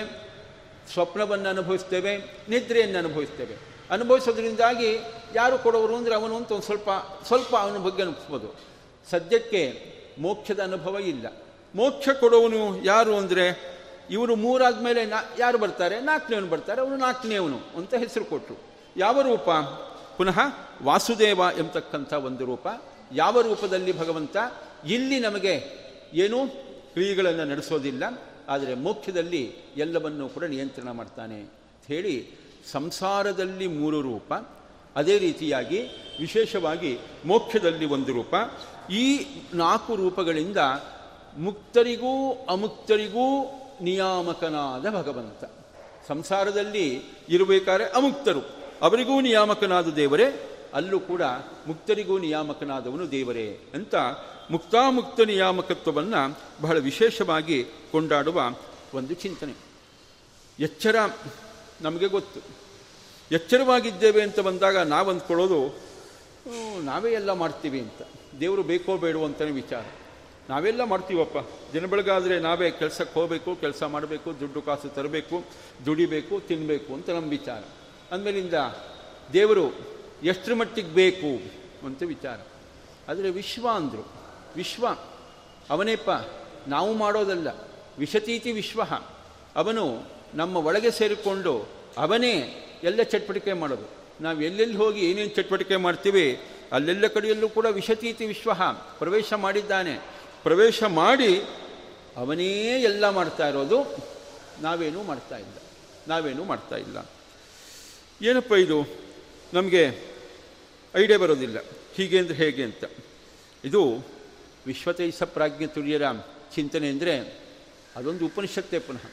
ಸ್ವಪ್ನವನ್ನು ಅನುಭವಿಸ್ತೇವೆ, ನಿದ್ರೆಯನ್ನು ಅನುಭವಿಸ್ತೇವೆ. ಅನುಭವಿಸೋದ್ರಿಂದಾಗಿ ಯಾರು ಕೊಡೋರು ಅಂದರೆ ಅವನು ಅಂತ ಒಂದು ಸ್ವಲ್ಪ ಸ್ವಲ್ಪ ಅವನ ಬಗ್ಗೆ ಅನಿಸ್ಬೋದು ಸದ್ಯಕ್ಕೆ ಮೋಕ್ಷದ ಅನುಭವ ಇಲ್ಲ. ಮೋಕ್ಷ ಕೊಡೋವನು ಯಾರು ಅಂದರೆ ಇವರು ಮೂರಾದ ಮೇಲೆ ನಾ ಯಾರು ಬರ್ತಾರೆ? ನಾಲ್ಕನೇವನು ಬರ್ತಾರೆ. ಅವನು ನಾಲ್ಕನೇವನು ಅಂತ ಹೆಸರು ಕೊಟ್ಟರು ಯಾವ ರೂಪ? ಪುನಃ ವಾಸುದೇವ ಎಂಬತಕ್ಕಂಥ ಒಂದು ರೂಪ. ಯಾವ ರೂಪದಲ್ಲಿ ಭಗವಂತ? ಇಲ್ಲಿ ನಮಗೆ ಏನೂ ಕ್ರಿಯೆಗಳನ್ನು ನಡೆಸೋದಿಲ್ಲ. ಆದರೆ ಮೋಕ್ಷದಲ್ಲಿ ಎಲ್ಲವನ್ನೂ ಕೂಡ ನಿಯಂತ್ರಣ ಮಾಡ್ತಾನೆ ಹೇಳಿ ಸಂಸಾರದಲ್ಲಿ ಮೂರು ರೂಪ. ಅದೇ ರೀತಿಯಾಗಿ ವಿಶೇಷವಾಗಿ ಮೋಕ್ಷದಲ್ಲಿ ಒಂದು ರೂಪ. ಈ ನಾಲ್ಕು ರೂಪಗಳಿಂದ ಮುಕ್ತರಿಗೂ ಅಮುಕ್ತರಿಗೂ ನಿಯಾಮಕನಾದ ಭಗವಂತ. ಸಂಸಾರದಲ್ಲಿ ಇರಬೇಕಾದ್ರೆ ಅಮುಕ್ತರು. ಅವರಿಗೂ ನಿಯಾಮಕನಾದ ದೇವರೇ, ಅಲ್ಲೂ ಕೂಡ ಮುಕ್ತರಿಗೂ ನಿಯಾಮಕನಾದವನು ದೇವರೇ ಅಂತ ಮುಕ್ತಾಮುಕ್ತ ನಿಯಾಮಕತ್ವವನ್ನು ಬಹಳ ವಿಶೇಷವಾಗಿ ಕೊಂಡಾಡುವ ಒಂದು ಚಿಂತನೆ. ಎಚ್ಚರ, ನಮಗೆ ಗೊತ್ತು. ಎಚ್ಚರವಾಗಿದ್ದೇವೆ ಅಂತ ಬಂದಾಗ ನಾವು ಅಂದ್ಕೊಳ್ಳೋದು ನಾವೇ ಎಲ್ಲ ಮಾಡ್ತೀವಿ ಅಂತ. ದೇವರು ಬೇಕೋ ಬೇಡೋ ಅಂತಲೇ ವಿಚಾರ. ನಾವೆಲ್ಲ ಮಾಡ್ತೀವಪ್ಪ. ದಿನ ಬೆಳಗಾದರೆ ನಾವೇ ಕೆಲಸಕ್ಕೆ ಹೋಗಬೇಕು, ಕೆಲಸ ಮಾಡಬೇಕು, ದುಡ್ಡು ಕಾಸು ತರಬೇಕು, ದುಡಿಬೇಕು ತಿನ್ನಬೇಕು ಅಂತ ನಮ್ಮ ವಿಚಾರ. ಅಂದಮೇಲಿಂದ ದೇವರು ಎಷ್ಟರ ಮಟ್ಟಿಗೆ ಬೇಕು ಅಂತ ವಿಚಾರ. ಆದರೆ ವಿಶ್ವ ಅಂದರು. ವಿಶ್ವ. ಅವನೇಪ್ಪ, ನಾವು ಮಾಡೋದಲ್ಲ. ವಿಷತೀತಿ ವಿಶ್ವ. ಅವನು ನಮ್ಮ ಒಳಗೆ ಸೇರಿಕೊಂಡು ಅವನೇ ಎಲ್ಲ ಚಟುವಟಿಕೆ ಮಾಡೋದು. ನಾವು ಎಲ್ಲೆಲ್ಲಿ ಹೋಗಿ ಏನೇನು ಚಟುವಟಿಕೆ ಮಾಡ್ತೀವಿ, ಅಲ್ಲೆಲ್ಲ ಕಡೆಯಲ್ಲೂ ಕೂಡ ವಿಷತೀತಿ ವಿಶ್ವ ಪ್ರವೇಶ ಮಾಡಿದ್ದಾನೆ. ಪ್ರವೇಶ ಮಾಡಿ ಅವನೇ ಎಲ್ಲ ಮಾಡ್ತಾ ಇರೋದು, ನಾವೇನೂ ಮಾಡ್ತಾ ಇಲ್ಲ, ನಾವೇನೂ ಮಾಡ್ತಾ ಇಲ್ಲ. ಏನಪ್ಪ ಇದು? ನಮಗೆ ಐಡಿಯಾ ಬರೋದಿಲ್ಲ. ಹೀಗೆ ಅಂದರೆ ಹೇಗೆ ಅಂತ. ಇದು ವಿಶ್ವತೈಸ ಪ್ರಾಜ್ಞೆ ತುರ್ಯರ ಚಿಂತನೆ ಅಂದರೆ ಅದೊಂದು ಉಪನಿಷತ್ತೇ ಪುನಃ.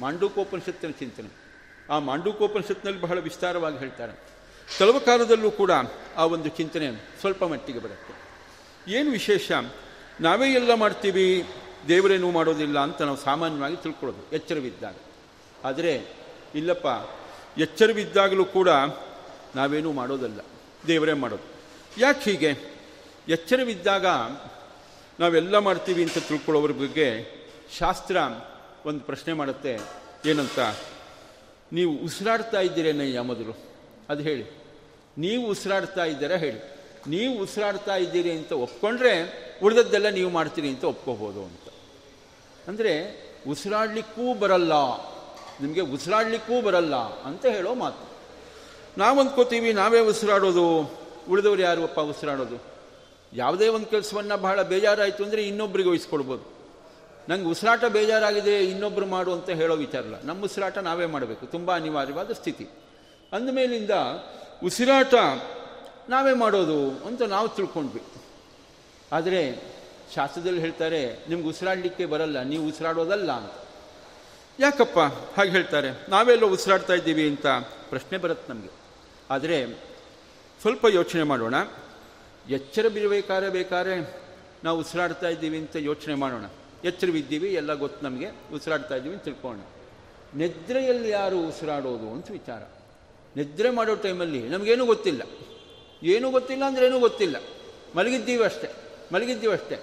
ಮಾಂಡೂಕೋಪನಿಷತ್ತಿನ ಚಿಂತನೆ. ಆ ಮಾಂಡೂಕೋಪನಿಷತ್ತಿನಲ್ಲಿ ಬಹಳ ವಿಸ್ತಾರವಾಗಿ ಹೇಳ್ತಾರೆ. ಕೆಲವು ಕಾಲದಲ್ಲೂ ಕೂಡ ಆ ಒಂದು ಚಿಂತನೆ ಸ್ವಲ್ಪ ಮಟ್ಟಿಗೆ ಬರುತ್ತೆ. ಏನು ವಿಶೇಷ? ನಾವೇ ಎಲ್ಲ ಮಾಡ್ತೀವಿ ದೇವರೇನೂ ಮಾಡೋದಿಲ್ಲ ಅಂತ ನಾವು ಸಾಮಾನ್ಯವಾಗಿ ತಿಳ್ಕೊಳ್ಳೋದು, ಎಚ್ಚರವಿದ್ದಾಗ. ಆದರೆ, ಇಲ್ಲಪ್ಪ, ಎಚ್ಚರವಿದ್ದಾಗಲೂ ಕೂಡ ನಾವೇನೂ ಮಾಡೋದಲ್ಲ, ದೇವರೇ ಮಾಡೋದು. ಯಾಕೆ ಹೀಗೆ? ಎಚ್ಚರವಿದ್ದಾಗ ನಾವೆಲ್ಲ ಮಾಡ್ತೀವಿ ಅಂತ ತಿಳ್ಕೊಳ್ಳೋವ್ರ ಬಗ್ಗೆ ಶಾಸ್ತ್ರ ಒಂದು ಪ್ರಶ್ನೆ ಮಾಡುತ್ತೆ. ಏನಂತ? ನೀವು ಉಸಿರಾಡ್ತಾ ಇದ್ದೀರೇನಯ್ಯ ಮೊದಲು? ಅದು ಹೇಳಿ. ನೀವು ಉಸಿರಾಡ್ತಾ ಇದ್ದೀರಾ ಹೇಳಿ. ನೀವು ಉಸಿರಾಡ್ತಾ ಇದ್ದೀರಿ ಅಂತ ಒಪ್ಕೊಂಡ್ರೆ ಉಳಿದದ್ದೆಲ್ಲ ನೀವು ಮಾಡ್ತೀರಿ ಅಂತ ಒಪ್ಕೋಬೋದು ಅಂತ. ಅಂದರೆ ಉಸಿರಾಡಲಿಕ್ಕೂ ಬರಲ್ಲ, ನಿಮಗೆ ಉಸಿರಾಡಲಿಕ್ಕೂ ಬರಲ್ಲ ಅಂತ ಹೇಳೋ ಮಾತು. ನಾವು ಅಂದ್ಕೋತೀವಿ ನಾವೇ ಉಸಿರಾಡೋದು. ಉಳಿದವರು ಯಾರು ಅಪ್ಪ ಉಸಿರಾಡೋದು? ಯಾವುದೇ ಒಂದು ಕೆಲಸವನ್ನು ಬಹಳ ಬೇಜಾರಾಯಿತು ಅಂದರೆ ಇನ್ನೊಬ್ಬರಿಗೆ ವಹಿಸ್ಕೊಡ್ಬೋದು ನಂಗೆ ಉಸಿರಾಟ ಬೇಜಾರಾಗಿದೆ ಇನ್ನೊಬ್ಬರು ಮಾಡು ಅಂತ ಹೇಳೋ ವಿಚಾರಲ್ಲ ನಮ್ಮ ಉಸಿರಾಟ ನಾವೇ ಮಾಡಬೇಕು. ತುಂಬ ಅನಿವಾರ್ಯವಾದ ಸ್ಥಿತಿ. ಅಂದಮೇಲಿಂದ ಉಸಿರಾಟ ನಾವೇ ಮಾಡೋದು ಅಂತ ನಾವು ತಿಳ್ಕೊಂಡ್ವಿ. ಆದರೆ ಶಾಸ್ತ್ರದಲ್ಲಿ ಹೇಳ್ತಾರೆ, ನಿಮ್ಗೆ ಉಸಿರಾಡಲಿಕ್ಕೆ ಬರಲ್ಲ, ನೀವು ಉಸಿರಾಡೋದಲ್ಲ ಅಂತ. ಯಾಕಪ್ಪ ಹಾಗೆ ಹೇಳ್ತಾರೆ? ನಾವೆಲ್ಲ ಉಸಿರಾಡ್ತಾ ಇದ್ದೀವಿ ಅಂತ ಪ್ರಶ್ನೆ ಬರುತ್ತೆ ನಮಗೆ. ಆದರೆ ಸ್ವಲ್ಪ ಯೋಚನೆ ಮಾಡೋಣ. ಎಚ್ಚರ ಬಿರಬೇಕಾದ್ರೆ ಬೇಕಾದ್ರೆ ನಾವು ಉಸಿರಾಡ್ತಾ ಇದ್ದೀವಿ ಅಂತ ಯೋಚನೆ ಮಾಡೋಣ. ಎಚ್ಚರವಿದ್ದೀವಿ, ಎಲ್ಲ ಗೊತ್ತು ನಮಗೆ, ಉಸಿರಾಡ್ತಾ ಇದ್ದೀವಿ ಅಂತ ತಿಳ್ಕೋಣ ನಿದ್ರೆಯಲ್ಲಿ ಯಾರು ಉಸಿರಾಡೋದು ಅಂತ ವಿಚಾರ. ನಿದ್ರೆ ಮಾಡೋ ಟೈಮಲ್ಲಿ ನಮಗೇನೂ ಗೊತ್ತಿಲ್ಲ. ಏನೂ ಗೊತ್ತಿಲ್ಲ ಅಂದರೆ ಏನೂ ಗೊತ್ತಿಲ್ಲ. ಮಲಗಿದ್ದೀವಿ ಅಷ್ಟೇ. ಮಲಗಿದ್ದೀವಿ ಅಷ್ಟೇ.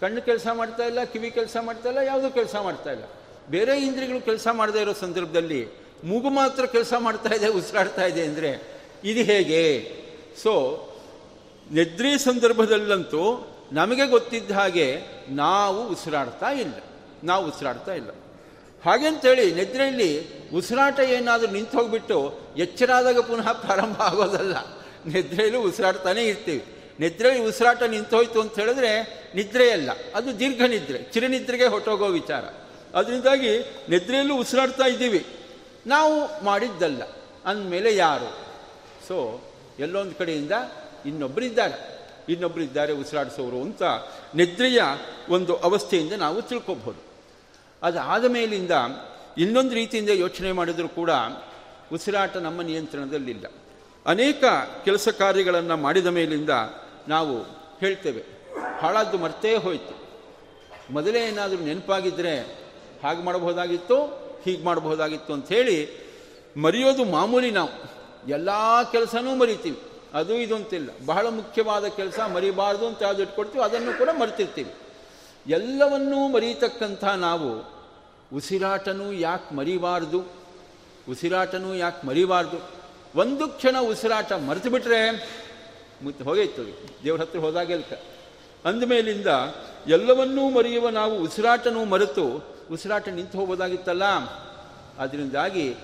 ಕಣ್ಣು ಕೆಲಸ ಮಾಡ್ತಾ ಇಲ್ಲ, ಕಿವಿ ಕೆಲಸ ಮಾಡ್ತಾ ಇಲ್ಲ, ಯಾವುದೂ ಕೆಲಸ ಮಾಡ್ತಾ ಇಲ್ಲ. ಬೇರೆ ಇಂದ್ರಿಯಗಳು ಕೆಲಸ ಮಾಡದೇ ಇರೋ ಸಂದರ್ಭದಲ್ಲಿ ಮೂಗು ಮಾತ್ರ ಕೆಲಸ ಮಾಡ್ತಾ ಇದೆ, ಉಸಿರಾಡ್ತಾ ಇದೆ ಅಂದರೆ ಇದು ಹೇಗೆ? ಸೊ ನಿದ್ರೆ ಸಂದರ್ಭದಲ್ಲಂತೂ ನಮಗೆ ಗೊತ್ತಿದ್ದ ಹಾಗೆ ನಾವು ಉಸಿರಾಡ್ತಾ ಇಲ್ಲ. ನಾವು ಉಸಿರಾಡ್ತಾ ಇಲ್ಲ. ಹಾಗೆಂತೇಳಿ ನಿದ್ರೆಯಲ್ಲಿ ಉಸಿರಾಟ ಏನಾದರೂ ನಿಂತು ಹೋಗ್ಬಿಟ್ಟು ಎಚ್ಚರಾದಾಗ ಪುನಃ ಪ್ರಾರಂಭ ಆಗೋದಲ್ಲ. ನಿದ್ರೆಯಲ್ಲೂ ಉಸಿರಾಡ್ತಾನೆ ಇರ್ತೀವಿ. ನಿದ್ರೆಯಲ್ಲಿ ಉಸಿರಾಟ ನಿಂತೋಯ್ತು ಅಂತ ಹೇಳಿದ್ರೆ ನಿದ್ರೆಯಲ್ಲ ಅದು ದೀರ್ಘ ನಿದ್ರೆ, ಚಿರನಿದ್ರೆಗೆ ಹೊಟ್ಟೋಗೋ ವಿಚಾರ. ಅದರಿಂದಾಗಿ ನಿದ್ರೆಯಲ್ಲೂ ಉಸಿರಾಡ್ತಾ ಇದ್ದೀವಿ. ನಾವು ಮಾಡಿದ್ದಲ್ಲ, ಅಂದಮೇಲೆ ಯಾರು? ಸೊ ಎಲ್ಲೊಂದು ಕಡೆಯಿಂದ ಇನ್ನೊಬ್ಬರಿದ್ದಾರೆ ಇನ್ನೊಬ್ಬರಿದ್ದಾರೆ ಉಸಿರಾಡಿಸೋರು ಅಂತ ನಿದ್ರೆಯ ಒಂದು ಅವಸ್ಥೆಯಿಂದ ನಾವು ತಿಳ್ಕೊಬಹುದು. ಅದಾದ ಮೇಲಿಂದ ಇನ್ನೊಂದು ರೀತಿಯಿಂದ ಯೋಚನೆ ಮಾಡಿದರೂ ಕೂಡ ಉಸಿರಾಟ ನಮ್ಮ ನಿಯಂತ್ರಣದಲ್ಲಿಲ್ಲ. ಅನೇಕ ಕೆಲಸ ಕಾರ್ಯಗಳನ್ನು ಮಾಡಿದ ಮೇಲಿಂದ ನಾವು ಹೇಳ್ತೇವೆ. ಹಾಳಾದ್ದು ಮರ್ತೇ ಹೋಯಿತು. ಮೊದಲೇ ಏನಾದರೂ ನೆನಪಾಗಿದ್ದರೆ ಹಾಗೆ ಮಾಡಬಹುದಾಗಿತ್ತು, ಹೀಗೆ ಮಾಡಬಹುದಾಗಿತ್ತು ಅಂಥೇಳಿ ಮರೆಯೋದು ಮಾಮೂಲಿ ನಾವು. ಎಲ್ಲ ಕೆಲಸನೂ ಮರಿತೀವಿ. ಅದು ಇದು ಅಂತಿಲ್ಲ. ಬಹಳ ಮುಖ್ಯವಾದ ಕೆಲಸ, ಮರಿಬಾರ್ದು ಅಂತ ಯಾವುದು ಇಟ್ಕೊಡ್ತೀವಿ ಅದನ್ನು ಕೂಡ ಮರೆತಿರ್ತೀವಿ. ಎಲ್ಲವನ್ನೂ ಮರೀತಕ್ಕಂಥ ನಾವು ಉಸಿರಾಟನೂ ಯಾಕೆ ಮರಿಬಾರ್ದು? ಉಸಿರಾಟನೂ ಯಾಕೆ ಮರಿಬಾರ್ದು? ಒಂದು ಕ್ಷಣ ಉಸಿರಾಟ ಮರೆತು ಬಿಟ್ರೆ ಮುತ್ತು ಹೋಗೈತು ದೇವ್ರ ಹತ್ರ ಹೋದಾಗೆಲ್ಕ ಅಂದಮೇಲಿಂದ ಎಲ್ಲವನ್ನೂ ಮರೆಯುವ ನಾವು ಉಸಿರಾಟನೂ ಮರೆತು ಉಸಿರಾಟ ನಿಂತು ಹೋಗೋದಾಗಿತ್ತಲ್ಲ. ಅದರಿಂದಾಗಿ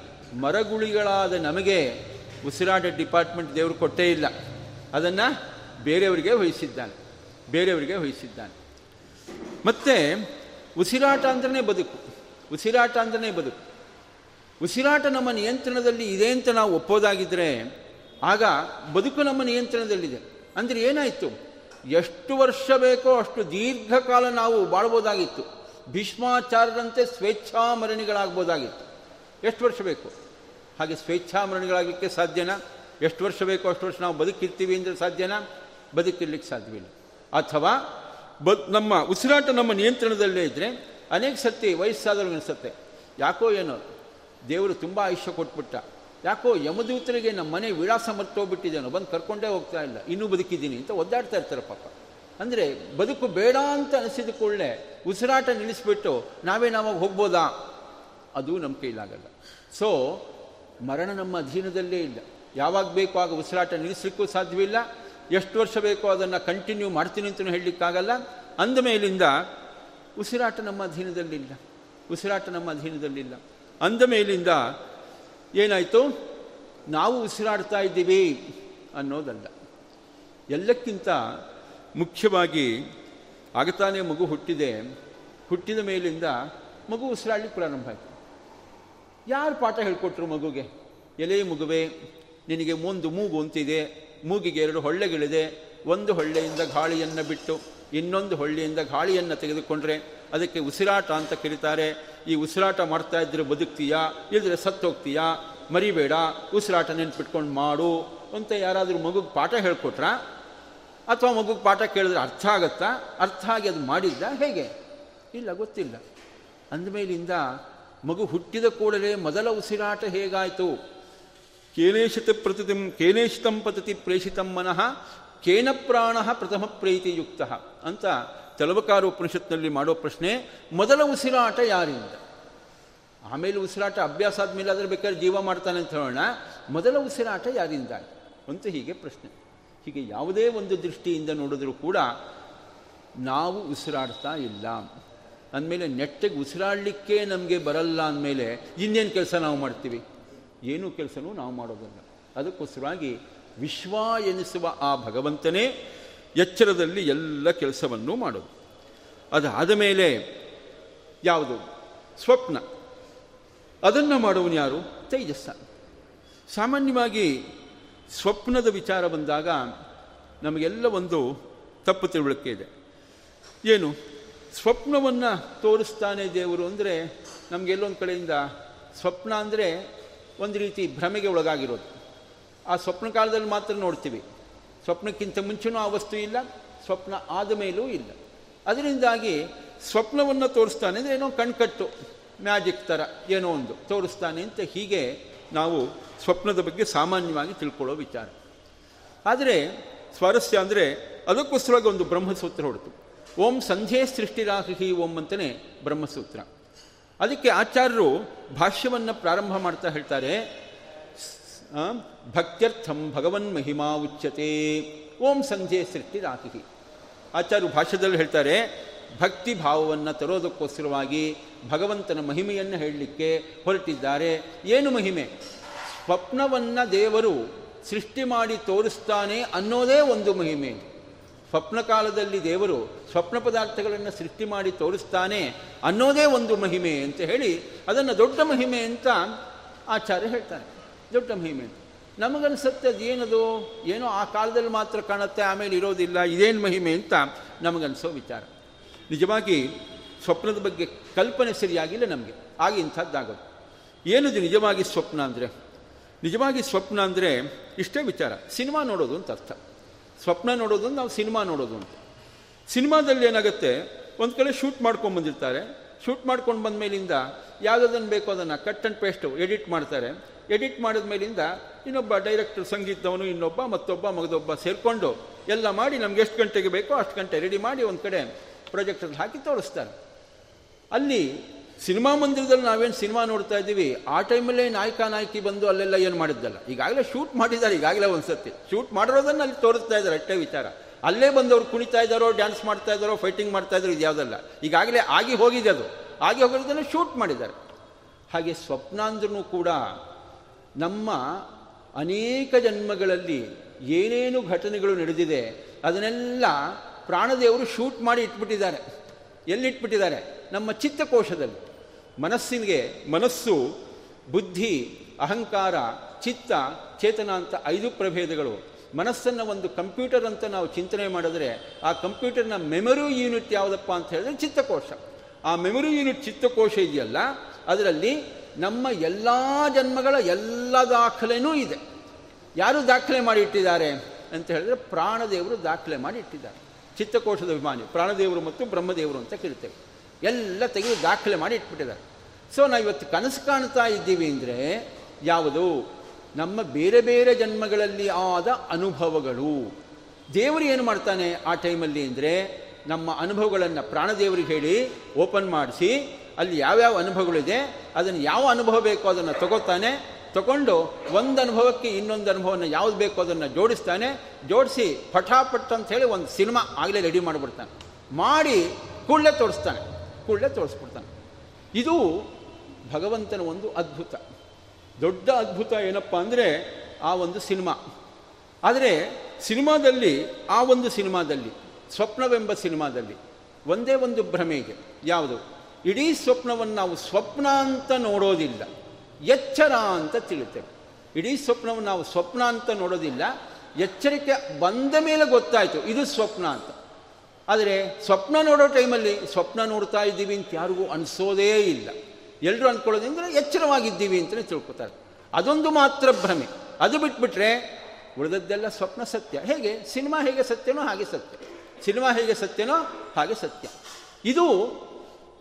ಮರಗುಳಿಗಳಾದ ನಮಗೆ ಉಸಿರಾಟ ಡಿಪಾರ್ಟ್ಮೆಂಟ್ ದೇವರು ಕೊಟ್ಟೇ ಇಲ್ಲ. ಅದನ್ನು ಬೇರೆಯವರಿಗೆ ವಹಿಸಿದ್ದಾನೆ. ಬೇರೆಯವರಿಗೆ ವಹಿಸಿದ್ದಾನೆ. ಮತ್ತು ಉಸಿರಾಟ ಅಂದ್ರೆ ಬದುಕು. ಉಸಿರಾಟ ಅಂದ್ರೆ ಬದುಕು. ಉಸಿರಾಟ ನಮ್ಮ ನಿಯಂತ್ರಣದಲ್ಲಿ ಇದೆ ಅಂತ ನಾವು ಒಪ್ಪೋದಾಗಿದ್ದರೆ ಆಗ ಬದುಕು ನಮ್ಮ ನಿಯಂತ್ರಣದಲ್ಲಿದೆ. ಅಂದರೆ ಏನಾಯಿತು? ಎಷ್ಟು ವರ್ಷ ಬೇಕೋ ಅಷ್ಟು ದೀರ್ಘಕಾಲ ನಾವು ಬಾಳ್ಬೋದಾಗಿತ್ತು. ಭೀಷ್ಮಾಚಾರದಂತೆ ಸ್ವೇಚ್ಛಾಮರಣಿಗಳಾಗ್ಬೋದಾಗಿತ್ತು ಎಷ್ಟು ವರ್ಷ ಬೇಕು? ಹಾಗೆ ಸ್ವೇಚ್ಛಾಮರಣಿಗಳಾಗಲಿಕ್ಕೆ ಸಾಧ್ಯನಾ? ಎಷ್ಟು ವರ್ಷ ಬೇಕೋ ಅಷ್ಟು ವರ್ಷ ನಾವು ಬದುಕಿರ್ತೀವಿ ಅಂದರೆ ಸಾಧ್ಯನಾ? ಬದುಕಿರ್ಲಿಕ್ಕೆ ಸಾಧ್ಯವಿಲ್ಲ. ಅಥವಾ ಬ, ನಮ್ಮ ಉಸಿರಾಟ ನಮ್ಮ ನಿಯಂತ್ರಣದಲ್ಲೇ ಇದ್ದರೆ ಅನೇಕ ಸತಿ ವಯಸ್ಸಾದವ್ರಿಗೆ ಅನಿಸುತ್ತೆ ಯಾಕೋ ಏನೋ ದೇವರು ತುಂಬ ಆಯುಷ್ಯ ಕೊಟ್ಬಿಟ್ಟ. ಯಾಕೋ ಯಮದೂತರಿಗೆ ನಮ್ಮ ಮನೆ ವಿಳಾಸ ಮರ್ತೋಗ್ಬಿಟ್ಟಿದ್ದೇನೋ ಬಂದು ಕರ್ಕೊಂಡೇ ಹೋಗ್ತಾ ಇಲ್ಲ. ಇನ್ನೂ ಬದುಕಿದ್ದೀನಿ ಅಂತ ಒದ್ದಾಡ್ತಾ ಇರ್ತಾರೆ ಪಾಪ. ಅಂದರೆ ಬದುಕು ಬೇಡ ಅಂತ ಅನಿಸಿದ ಕೂಡಲೇ ಉಸಿರಾಟ ನಿಲ್ಲಿಸ್ಬಿಟ್ಟು ನಾವೇ ನಾವಾಗ ಹೋಗ್ಬೋದಾ? ಅದು ನಮ್ಮ ಕೈಲಾಗಲ್ಲ. ಸೊ ಮರಣ ನಮ್ಮ ಅಧೀನದಲ್ಲೇ ಇಲ್ಲ. ಯಾವಾಗ ಬೇಕೋ ಆಗ ಉಸಿರಾಟ ನಿಲ್ಲಿಸಲಿಕ್ಕೂ ಸಾಧ್ಯವಿಲ್ಲ. ಎಷ್ಟು ವರ್ಷ ಬೇಕೋ ಅದನ್ನು ಕಂಟಿನ್ಯೂ ಮಾಡ್ತೀನಿ ಅಂತಲೂ ಹೇಳಲಿಕ್ಕಾಗಲ್ಲ. ಅಂದ ಮೇಲಿಂದ ಉಸಿರಾಟ ನಮ್ಮ ಅಧೀನದಲ್ಲಿಲ್ಲ. ಉಸಿರಾಟ ನಮ್ಮ ಅಧೀನದಲ್ಲಿಲ್ಲ. ಅಂದ ಮೇಲಿಂದ ಏನಾಯಿತು? ನಾವು ಉಸಿರಾಡ್ತಾ ಇದ್ದೀವಿ ಅನ್ನೋದಲ್ಲ. ಎಲ್ಲಕ್ಕಿಂತ ಮುಖ್ಯವಾಗಿ ಆಗತಾನೆ ಮಗು ಹುಟ್ಟಿದೆ. ಹುಟ್ಟಿದ ಮೇಲಿಂದ ಮಗು ಉಸಿರಾಡಲಿಕ್ಕೆ ಪ್ರಾರಂಭ ಆಯಿತು. ಯಾರು ಪಾಠ ಹೇಳಿಕೊಟ್ರು ಮಗುಗೆ? ಎಲೆ ಮಗುವೆ, ನಿನಗೆ ಒಂದು ಮೂಗು ಅಂತಿದೆ. ಮೂಗಿಗೆ ಎರಡು ಹೊಳ್ಳೆಗಳಿದೆ. ಒಂದು ಹೊಳ್ಳೆಯಿಂದ ಗಾಳಿಯನ್ನು ಬಿಟ್ಟು ಇನ್ನೊಂದು ಹೊಳ್ಳಿಯಿಂದ ಗಾಳಿಯನ್ನು ತೆಗೆದುಕೊಂಡ್ರೆ ಅದಕ್ಕೆ ಉಸಿರಾಟ ಅಂತ ಕರೀತಾರೆ. ಈ ಉಸಿರಾಟ ಮಾಡ್ತಾ ಇದ್ದರೆ ಬದುಕ್ತೀಯಾ? ಇಲ್ಲದ್ರೆ ಸತ್ತೋಗ್ತೀಯಾ? ಮರಿಬೇಡ, ಉಸಿರಾಟ ನೆನ್ಪಿಟ್ಕೊಂಡು ಮಾಡು ಅಂತ ಯಾರಾದರೂ ಮಗುಗೆ ಪಾಠ ಹೇಳ್ಕೊಟ್ರ? ಅಥವಾ ಮಗುಗೆ ಪಾಠ ಕೇಳಿದ್ರೆ ಅರ್ಥ ಆಗತ್ತಾ? ಅರ್ಥ ಆಗಿ ಅದು ಮಾಡಿದ್ದ ಹೇಗೆ? ಇಲ್ಲ, ಗೊತ್ತಿಲ್ಲ. ಅಂದಮೇಲಿಂದ ಮಗು ಹುಟ್ಟಿದ ಕೂಡಲೇ ಮೊದಲ ಉಸಿರಾಟ ಹೇಗಾಯಿತು? ಕೇನೇಶಿತ ಪ್ರತಿತಿಂ ಕೇನೇಶಿತಂ ಪತತಿ ಪ್ರೇಷಿತಂ ಮನಃ ಕೇನ ಪ್ರಾಣ ಪ್ರಥಮ ಪ್ರೀತಿಯುಕ್ತ ಅಂತ ತೆಲವಕಾರ ಉಪನಿಷತ್ನಲ್ಲಿ ಮಾಡೋ ಪ್ರಶ್ನೆ, ಮೊದಲ ಉಸಿರಾಟ ಯಾರಿಂದ? ಆಮೇಲೆ ಉಸಿರಾಟ ಅಭ್ಯಾಸ ಆದಮೇಲೆ ಅದರ ಬೇಕಾದ್ರೆ ಜೀವ ಮಾಡ್ತಾನೆ ಅಂತ ಹೇಳೋಣ. ಮೊದಲ ಉಸಿರಾಟ ಯಾರಿಂದ? ಅಂತ ಹೀಗೆ ಪ್ರಶ್ನೆ. ಹೀಗೆ ಯಾವುದೇ ಒಂದು ದೃಷ್ಟಿಯಿಂದ ನೋಡಿದ್ರೂ ಕೂಡ ನಾವು ಉಸಿರಾಡ್ತಾ ಇಲ್ಲ. ಅಂದಮೇಲೆ ನೆಟ್ಟಿಗೆ ಉಸಿರಾಡಲಿಕ್ಕೆ ನಮಗೆ ಬರಲ್ಲ ಅಂದಮೇಲೆ ಇನ್ನೇನು ಕೆಲಸ ನಾವು ಮಾಡ್ತೀವಿ? ಏನೂ ಕೆಲಸನೂ ನಾವು ಮಾಡೋದಲ್ಲ. ಅದಕ್ಕೋಸ್ಕರವಾಗಿ ವಿಶ್ವ ಎನಿಸುವ ಆ ಭಗವಂತನೇ ಎಚ್ಚರದಲ್ಲಿ ಎಲ್ಲ ಕೆಲಸವನ್ನು ಮಾಡೋದು. ಅದಾದ ಮೇಲೆ ಯಾವುದು? ಸ್ವಪ್ನ. ಅದನ್ನು ಮಾಡುವನು ಯಾರು? ತೇಜಸ್ಸ. ಸಾಮಾನ್ಯವಾಗಿ ಸ್ವಪ್ನದ ವಿಚಾರ ಬಂದಾಗ ನಮಗೆಲ್ಲ ಒಂದು ತಪ್ಪು ತಿಳುವಳಿಕೆ ಇದೆ. ಏನು? ಸ್ವಪ್ನವನ್ನು ತೋರಿಸ್ತಾನೆ ದೇವರು ಅಂದರೆ ನಮಗೆಲ್ಲೊಂದು ಕಡೆಯಿಂದ ಸ್ವಪ್ನ ಅಂದರೆ ಒಂದು ರೀತಿ ಭ್ರಮೆಗೆ ಒಳಗಾಗಿರೋದು. ಆ ಸ್ವಪ್ನ ಕಾಲದಲ್ಲಿ ಮಾತ್ರ ನೋಡ್ತೀವಿ. ಸ್ವಪ್ನಕ್ಕಿಂತ ಮುಂಚೆನೂ ಆ ವಸ್ತು ಇಲ್ಲ, ಸ್ವಪ್ನ ಆದ ಮೇಲೂ ಇಲ್ಲ. ಅದರಿಂದಾಗಿ ಸ್ವಪ್ನವನ್ನು ತೋರಿಸ್ತಾನೆ ಅಂದರೆ ಏನೋ ಕಣ್ಕಟ್ಟು, ಮ್ಯಾಜಿಕ್ ಥರ ಏನೋ ಒಂದು ತೋರಿಸ್ತಾನೆ ಅಂತ ಹೀಗೆ ನಾವು ಸ್ವಪ್ನದ ಬಗ್ಗೆ ಸಾಮಾನ್ಯವಾಗಿ ತಿಳ್ಕೊಳ್ಳೋ ವಿಚಾರ. ಆದರೆ ಸ್ವಾರಸ್ಯ ಅಂದರೆ ಅದಕ್ಕೋಸ್ಕರವಾಗಿ ಒಂದು ಬ್ರಹ್ಮಸೂತ್ರ ಹೊರತು. ಓಂ ಸಂಧ್ಯೆ ಸೃಷ್ಟಿರಾಹಿ ಓಂ ಅಂತಲೇ ಬ್ರಹ್ಮಸೂತ್ರ. ಅದಕ್ಕೆ ಆಚಾರ್ಯರು ಭಾಷ್ಯವನ್ನು ಪ್ರಾರಂಭ ಮಾಡ್ತಾ ಹೇಳ್ತಾರೆ. ಭಕ್ತ್ಯರ್ಥಂ ಭಗವನ್ ಮಹಿಮಾ ಉಚ್ಯತೆ. ಓಂ ಸಂಜೆ ಸೃಷ್ಟಿ ರಾತಿ ಆಚಾರ್ಯ ಭಾಷೆದಲ್ಲಿ ಹೇಳ್ತಾರೆ, ಭಕ್ತಿ ಭಾವವನ್ನು ತರೋದಕ್ಕೋಸ್ಕರವಾಗಿ ಭಗವಂತನ ಮಹಿಮೆಯನ್ನು ಹೇಳಲಿಕ್ಕೆ ಹೊರಟಿದ್ದಾರೆ. ಏನು ಮಹಿಮೆ? ಸ್ವಪ್ನವನ್ನು ದೇವರು ಸೃಷ್ಟಿ ಮಾಡಿ ತೋರಿಸ್ತಾನೆ ಅನ್ನೋದೇ ಒಂದು ಮಹಿಮೆ. ಸ್ವಪ್ನ ಕಾಲದಲ್ಲಿ ದೇವರು ಸ್ವಪ್ನ ಪದಾರ್ಥಗಳನ್ನು ಸೃಷ್ಟಿ ಮಾಡಿ ತೋರಿಸ್ತಾನೆ ಅನ್ನೋದೇ ಒಂದು ಮಹಿಮೆ ಅಂತ ಹೇಳಿ ಅದನ್ನು ದೊಡ್ಡ ಮಹಿಮೆ ಅಂತ ಆಚಾರ್ಯ ಹೇಳ್ತಾನೆ ದೊಡ್ಡ ಮಹಿಮೆ ನಮಗನ್ಸುತ್ತೆ ಅದು ಏನದು ಏನೋ ಆ ಕಾಲದಲ್ಲಿ ಮಾತ್ರ ಕಾಣುತ್ತೆ, ಆಮೇಲೆ ಇರೋದಿಲ್ಲ, ಇದೇನು ಮಹಿಮೆ ಅಂತ ನಮಗನ್ಸೋ ವಿಚಾರ. ನಿಜವಾಗಿ ಸ್ವಪ್ನದ ಬಗ್ಗೆ ಕಲ್ಪನೆ ಸರಿಯಾಗಿಲ್ಲ ನಮಗೆ ಆಗ ಇಂಥದ್ದಾಗೋದು. ಏನದು ನಿಜವಾಗಿ ಸ್ವಪ್ನ ಅಂದರೆ? ನಿಜವಾಗಿ ಸ್ವಪ್ನ ಅಂದರೆ ಇಷ್ಟೇ ವಿಚಾರ, ಸಿನಿಮಾ ನೋಡೋದು ಅಂತ ಅರ್ಥ. ಸ್ವಪ್ನ ನೋಡೋದು ನಾವು ಸಿನಿಮಾ ನೋಡೋದು ಅಂತ. ಸಿನಿಮಾದಲ್ಲಿ ಏನಾಗುತ್ತೆ, ಒಂದು ಕಡೆ ಶೂಟ್ ಮಾಡ್ಕೊಂಡು ಬಂದಿರ್ತಾರೆ, ಶೂಟ್ ಮಾಡ್ಕೊಂಡು ಬಂದ ಮೇಲಿಂದ ಯಾವುದನ್ನು ಬೇಕೋ ಅದನ್ನು ಕಟ್ ಆ್ಯಂಡ್ ಪೇಸ್ಟು, ಎಡಿಟ್ ಮಾಡ್ತಾರೆ ಎಡಿಟ್ ಮಾಡಿದ ಮೇಲಿಂದ ಇನ್ನೊಬ್ಬ ಡೈರೆಕ್ಟರ್ ಸಂಗೀತವನು ಇನ್ನೊಬ್ಬ ಮತ್ತೊಬ್ಬ ಮಗದೊಬ್ಬ ಸೇರಿಕೊಂಡು ಎಲ್ಲ ಮಾಡಿ ನಮ್ಗೆ ಎಷ್ಟು ಗಂಟೆಗೆ ಬೇಕೋ ಅಷ್ಟು ಗಂಟೆ ರೆಡಿ ಮಾಡಿ ಒಂದು ಕಡೆ ಪ್ರೊಜೆಕ್ಟರ್ ಹಾಕಿ ತೋರಿಸ್ತಾರೆ. ಅಲ್ಲಿ ಸಿನಿಮಾ ಮಂದಿರದಲ್ಲಿ ನಾವೇನು ಸಿನಿಮಾ ನೋಡ್ತಾ ಇದ್ದೀವಿ, ಆ ಟೈಮಲ್ಲೇ ನಾಯಕ, ನಾಯಕಿ ಬಂದು ಅಲ್ಲೆಲ್ಲ ಏನು ಮಾಡಿದ್ದಲ್ಲ. ಈಗಾಗಲೇ ಶೂಟ್ ಮಾಡಿದ್ದಾರೆ, ಈಗಾಗಲೇ ಒಂದು ಸತಿ ಶೂಟ್ ಮಾಡಿರೋದನ್ನು ಅಲ್ಲಿ ತೋರಿಸ್ತಾ ಇದ್ದಾರೆ, ಅಷ್ಟೇ ವಿಚಾರ. ಅಲ್ಲೇ ಬಂದವರು ಕುಣಿತಾ ಇದ್ದಾರೋ ಡ್ಯಾನ್ಸ್ ಮಾಡ್ತಾ ಇದ್ದಾರೋ ಫೈಟಿಂಗ್ ಮಾಡ್ತಾ ಇದ್ರು ಇದು ಯಾವುದಲ್ಲ. ಈಗಾಗಲೇ ಆಗಿ ಹೋಗಿದೆ ಅದು. ಆಗಿ ಹೋಗಿರೋದನ್ನು ಶೂಟ್ ಮಾಡಿದ್ದಾರೆ. ಹಾಗೆ ಸ್ವಪ್ನ ಅಂದ್ರೂ ಕೂಡ ನಮ್ಮ ಅನೇಕ ಜನ್ಮಗಳಲ್ಲಿ ಏನೇನು ಘಟನೆಗಳು ನಡೆದಿದೆ, ಅದನ್ನೆಲ್ಲ ಪ್ರಾಣದೇವರು ಶೂಟ್ ಮಾಡಿ ಇಟ್ಬಿಟ್ಟಿದ್ದಾರೆ. ಎಲ್ಲಿಟ್ಬಿಟ್ಟಿದ್ದಾರೆ? ನಮ್ಮ ಚಿತ್ತಕೋಶದಲ್ಲಿ. ಮನಸ್ಸಿಗೆ ಮನಸ್ಸು, ಬುದ್ಧಿ, ಅಹಂಕಾರ, ಚಿತ್ತ, ಚೇತನ ಅಂತ ಐದು ಪ್ರಭೇದಗಳು. ಮನಸ್ಸನ್ನು ಒಂದು ಕಂಪ್ಯೂಟರ್ ಅಂತ ನಾವು ಚಿಂತನೆ ಮಾಡಿದ್ರೆ ಆ ಕಂಪ್ಯೂಟರ್ನ ಮೆಮೊರಿ ಯೂನಿಟ್ ಯಾವುದಪ್ಪ ಅಂತ ಹೇಳಿದ್ರೆ ಚಿತ್ತಕೋಶ. ಆ ಮೆಮೊರಿ ಯೂನಿಟ್ ಚಿತ್ತಕೋಶ ಇದೆಯಲ್ಲ, ಅದರಲ್ಲಿ ನಮ್ಮ ಎಲ್ಲ ಜನ್ಮಗಳ ಎಲ್ಲ ದಾಖಲೆನೂ ಇದೆ. ಯಾರು ದಾಖಲೆ ಮಾಡಿ ಇಟ್ಟಿದ್ದಾರೆ ಅಂತ ಹೇಳಿದ್ರೆ ಪ್ರಾಣದೇವರು ದಾಖಲೆ ಮಾಡಿ ಇಟ್ಟಿದ್ದಾರೆ ಚಿತ್ತಕೋಶದ ಅಭಿಮಾನಿ, ಪ್ರಾಣದೇವರು ಮತ್ತು ಬ್ರಹ್ಮದೇವರು ಅಂತ ಕೇಳ್ತೇವೆ ಎಲ್ಲ ತೆಗೆದು ದಾಖಲೆ ಮಾಡಿ ಇಟ್ಬಿಟ್ಟಿದ್ದಾರೆ ಸೊ ನಾವು ಇವತ್ತು ಕನಸು ಕಾಣ್ತಾ ಇದ್ದೀವಿ ಅಂದರೆ ಯಾವುದು? ನಮ್ಮ ಬೇರೆ ಬೇರೆ ಜನ್ಮಗಳಲ್ಲಿ ಆದ ಅನುಭವಗಳು. ದೇವರು ಏನು ಮಾಡ್ತಾನೆ ಆ ಟೈಮಲ್ಲಿ ಅಂದರೆ ನಮ್ಮ ಅನುಭವಗಳನ್ನು ಪ್ರಾಣದೇವರಿಗೆ ಹೇಳಿ ಓಪನ್ ಮಾಡಿಸಿ ಅಲ್ಲಿ ಯಾವ್ಯಾವ ಅನುಭವಗಳಿದೆ, ಅದನ್ನು ಯಾವ ಅನುಭವ ಬೇಕೋ ಅದನ್ನು ತಗೋತಾನೆ, ತಗೊಂಡು ಒಂದು ಅನುಭವಕ್ಕೆ ಇನ್ನೊಂದು ಅನುಭವನ ಯಾವ್ದು ಬೇಕೋ ಅದನ್ನು ಜೋಡಿಸ್ತಾನೆ, ಜೋಡಿಸಿ ಪಠಾಪಟ್ ಅಂತ ಹೇಳಿ ಒಂದು ಸಿನಿಮಾ ಆಗಲೇ ರೆಡಿ ಮಾಡಿಬಿಡ್ತಾನೆ. ಮಾಡಿ ಕೂಡಲೇ ತೋರಿಸ್ತಾನೆ, ಕೂಡಲೇ ತೋರಿಸ್ಬಿಡ್ತಾನೆ. ಇದು ಭಗವಂತನ ಒಂದು ಅದ್ಭುತ. ದೊಡ್ಡ ಅದ್ಭುತ ಏನಪ್ಪ ಅಂದರೆ ಆ ಒಂದು ಸಿನಿಮಾ. ಆದರೆ ಸಿನಿಮಾದಲ್ಲಿ, ಆ ಒಂದು ಸಿನಿಮಾದಲ್ಲಿ, ಸ್ವಪ್ನವೆಂಬ ಸಿನಿಮಾದಲ್ಲಿ ಒಂದೇ ಒಂದು ಭ್ರಮೆ ಇದೆ. ಯಾವುದು? ಇಡೀ ಸ್ವಪ್ನವನ್ನು ನಾವು ಸ್ವಪ್ನ ಅಂತ ನೋಡೋದಿಲ್ಲ. ಎಚ್ಚರ ಅಂತ ತಿಳಿತೇವೆ. ಇಡೀ ಸ್ವಪ್ನವನ್ನು ನಾವು ಸ್ವಪ್ನ ಅಂತ ನೋಡೋದಿಲ್ಲ. ಎಚ್ಚರಿಕೆ ಬಂದ ಮೇಲೆ ಗೊತ್ತಾಯಿತು, ಇದು ಸ್ವಪ್ನ ಅಂತ. ಆದರೆ ಸ್ವಪ್ನ ನೋಡೋ ಟೈಮಲ್ಲಿ ಸ್ವಪ್ನ ನೋಡ್ತಾ ಇದ್ದೀವಿ ಅಂತ ಯಾರಿಗೂ ಅನಿಸೋದೇ ಇಲ್ಲ. ಎಲ್ಲರೂ ಅಂದ್ಕೊಳ್ಳೋದ್ರಿಂದ ಎಚ್ಚರವಾಗಿದ್ದೀವಿ ಅಂತಲೇ ತಿಳ್ಕೊತಾರೆ. ಅದೊಂದು ಮಾತ್ರ ಭ್ರಮೆ. ಅದು ಬಿಟ್ಬಿಟ್ರೆ ಉಳಿದದ್ದೆಲ್ಲ ಸ್ವಪ್ನ ಸತ್ಯ. ಹೇಗೆ? ಸಿನಿಮಾ ಹೇಗೆ ಸತ್ಯನೋ ಹಾಗೆ ಸತ್ಯ. ಸಿನಿಮಾ ಹೇಗೆ ಸತ್ಯನೋ ಹಾಗೆ ಸತ್ಯ. ಇದು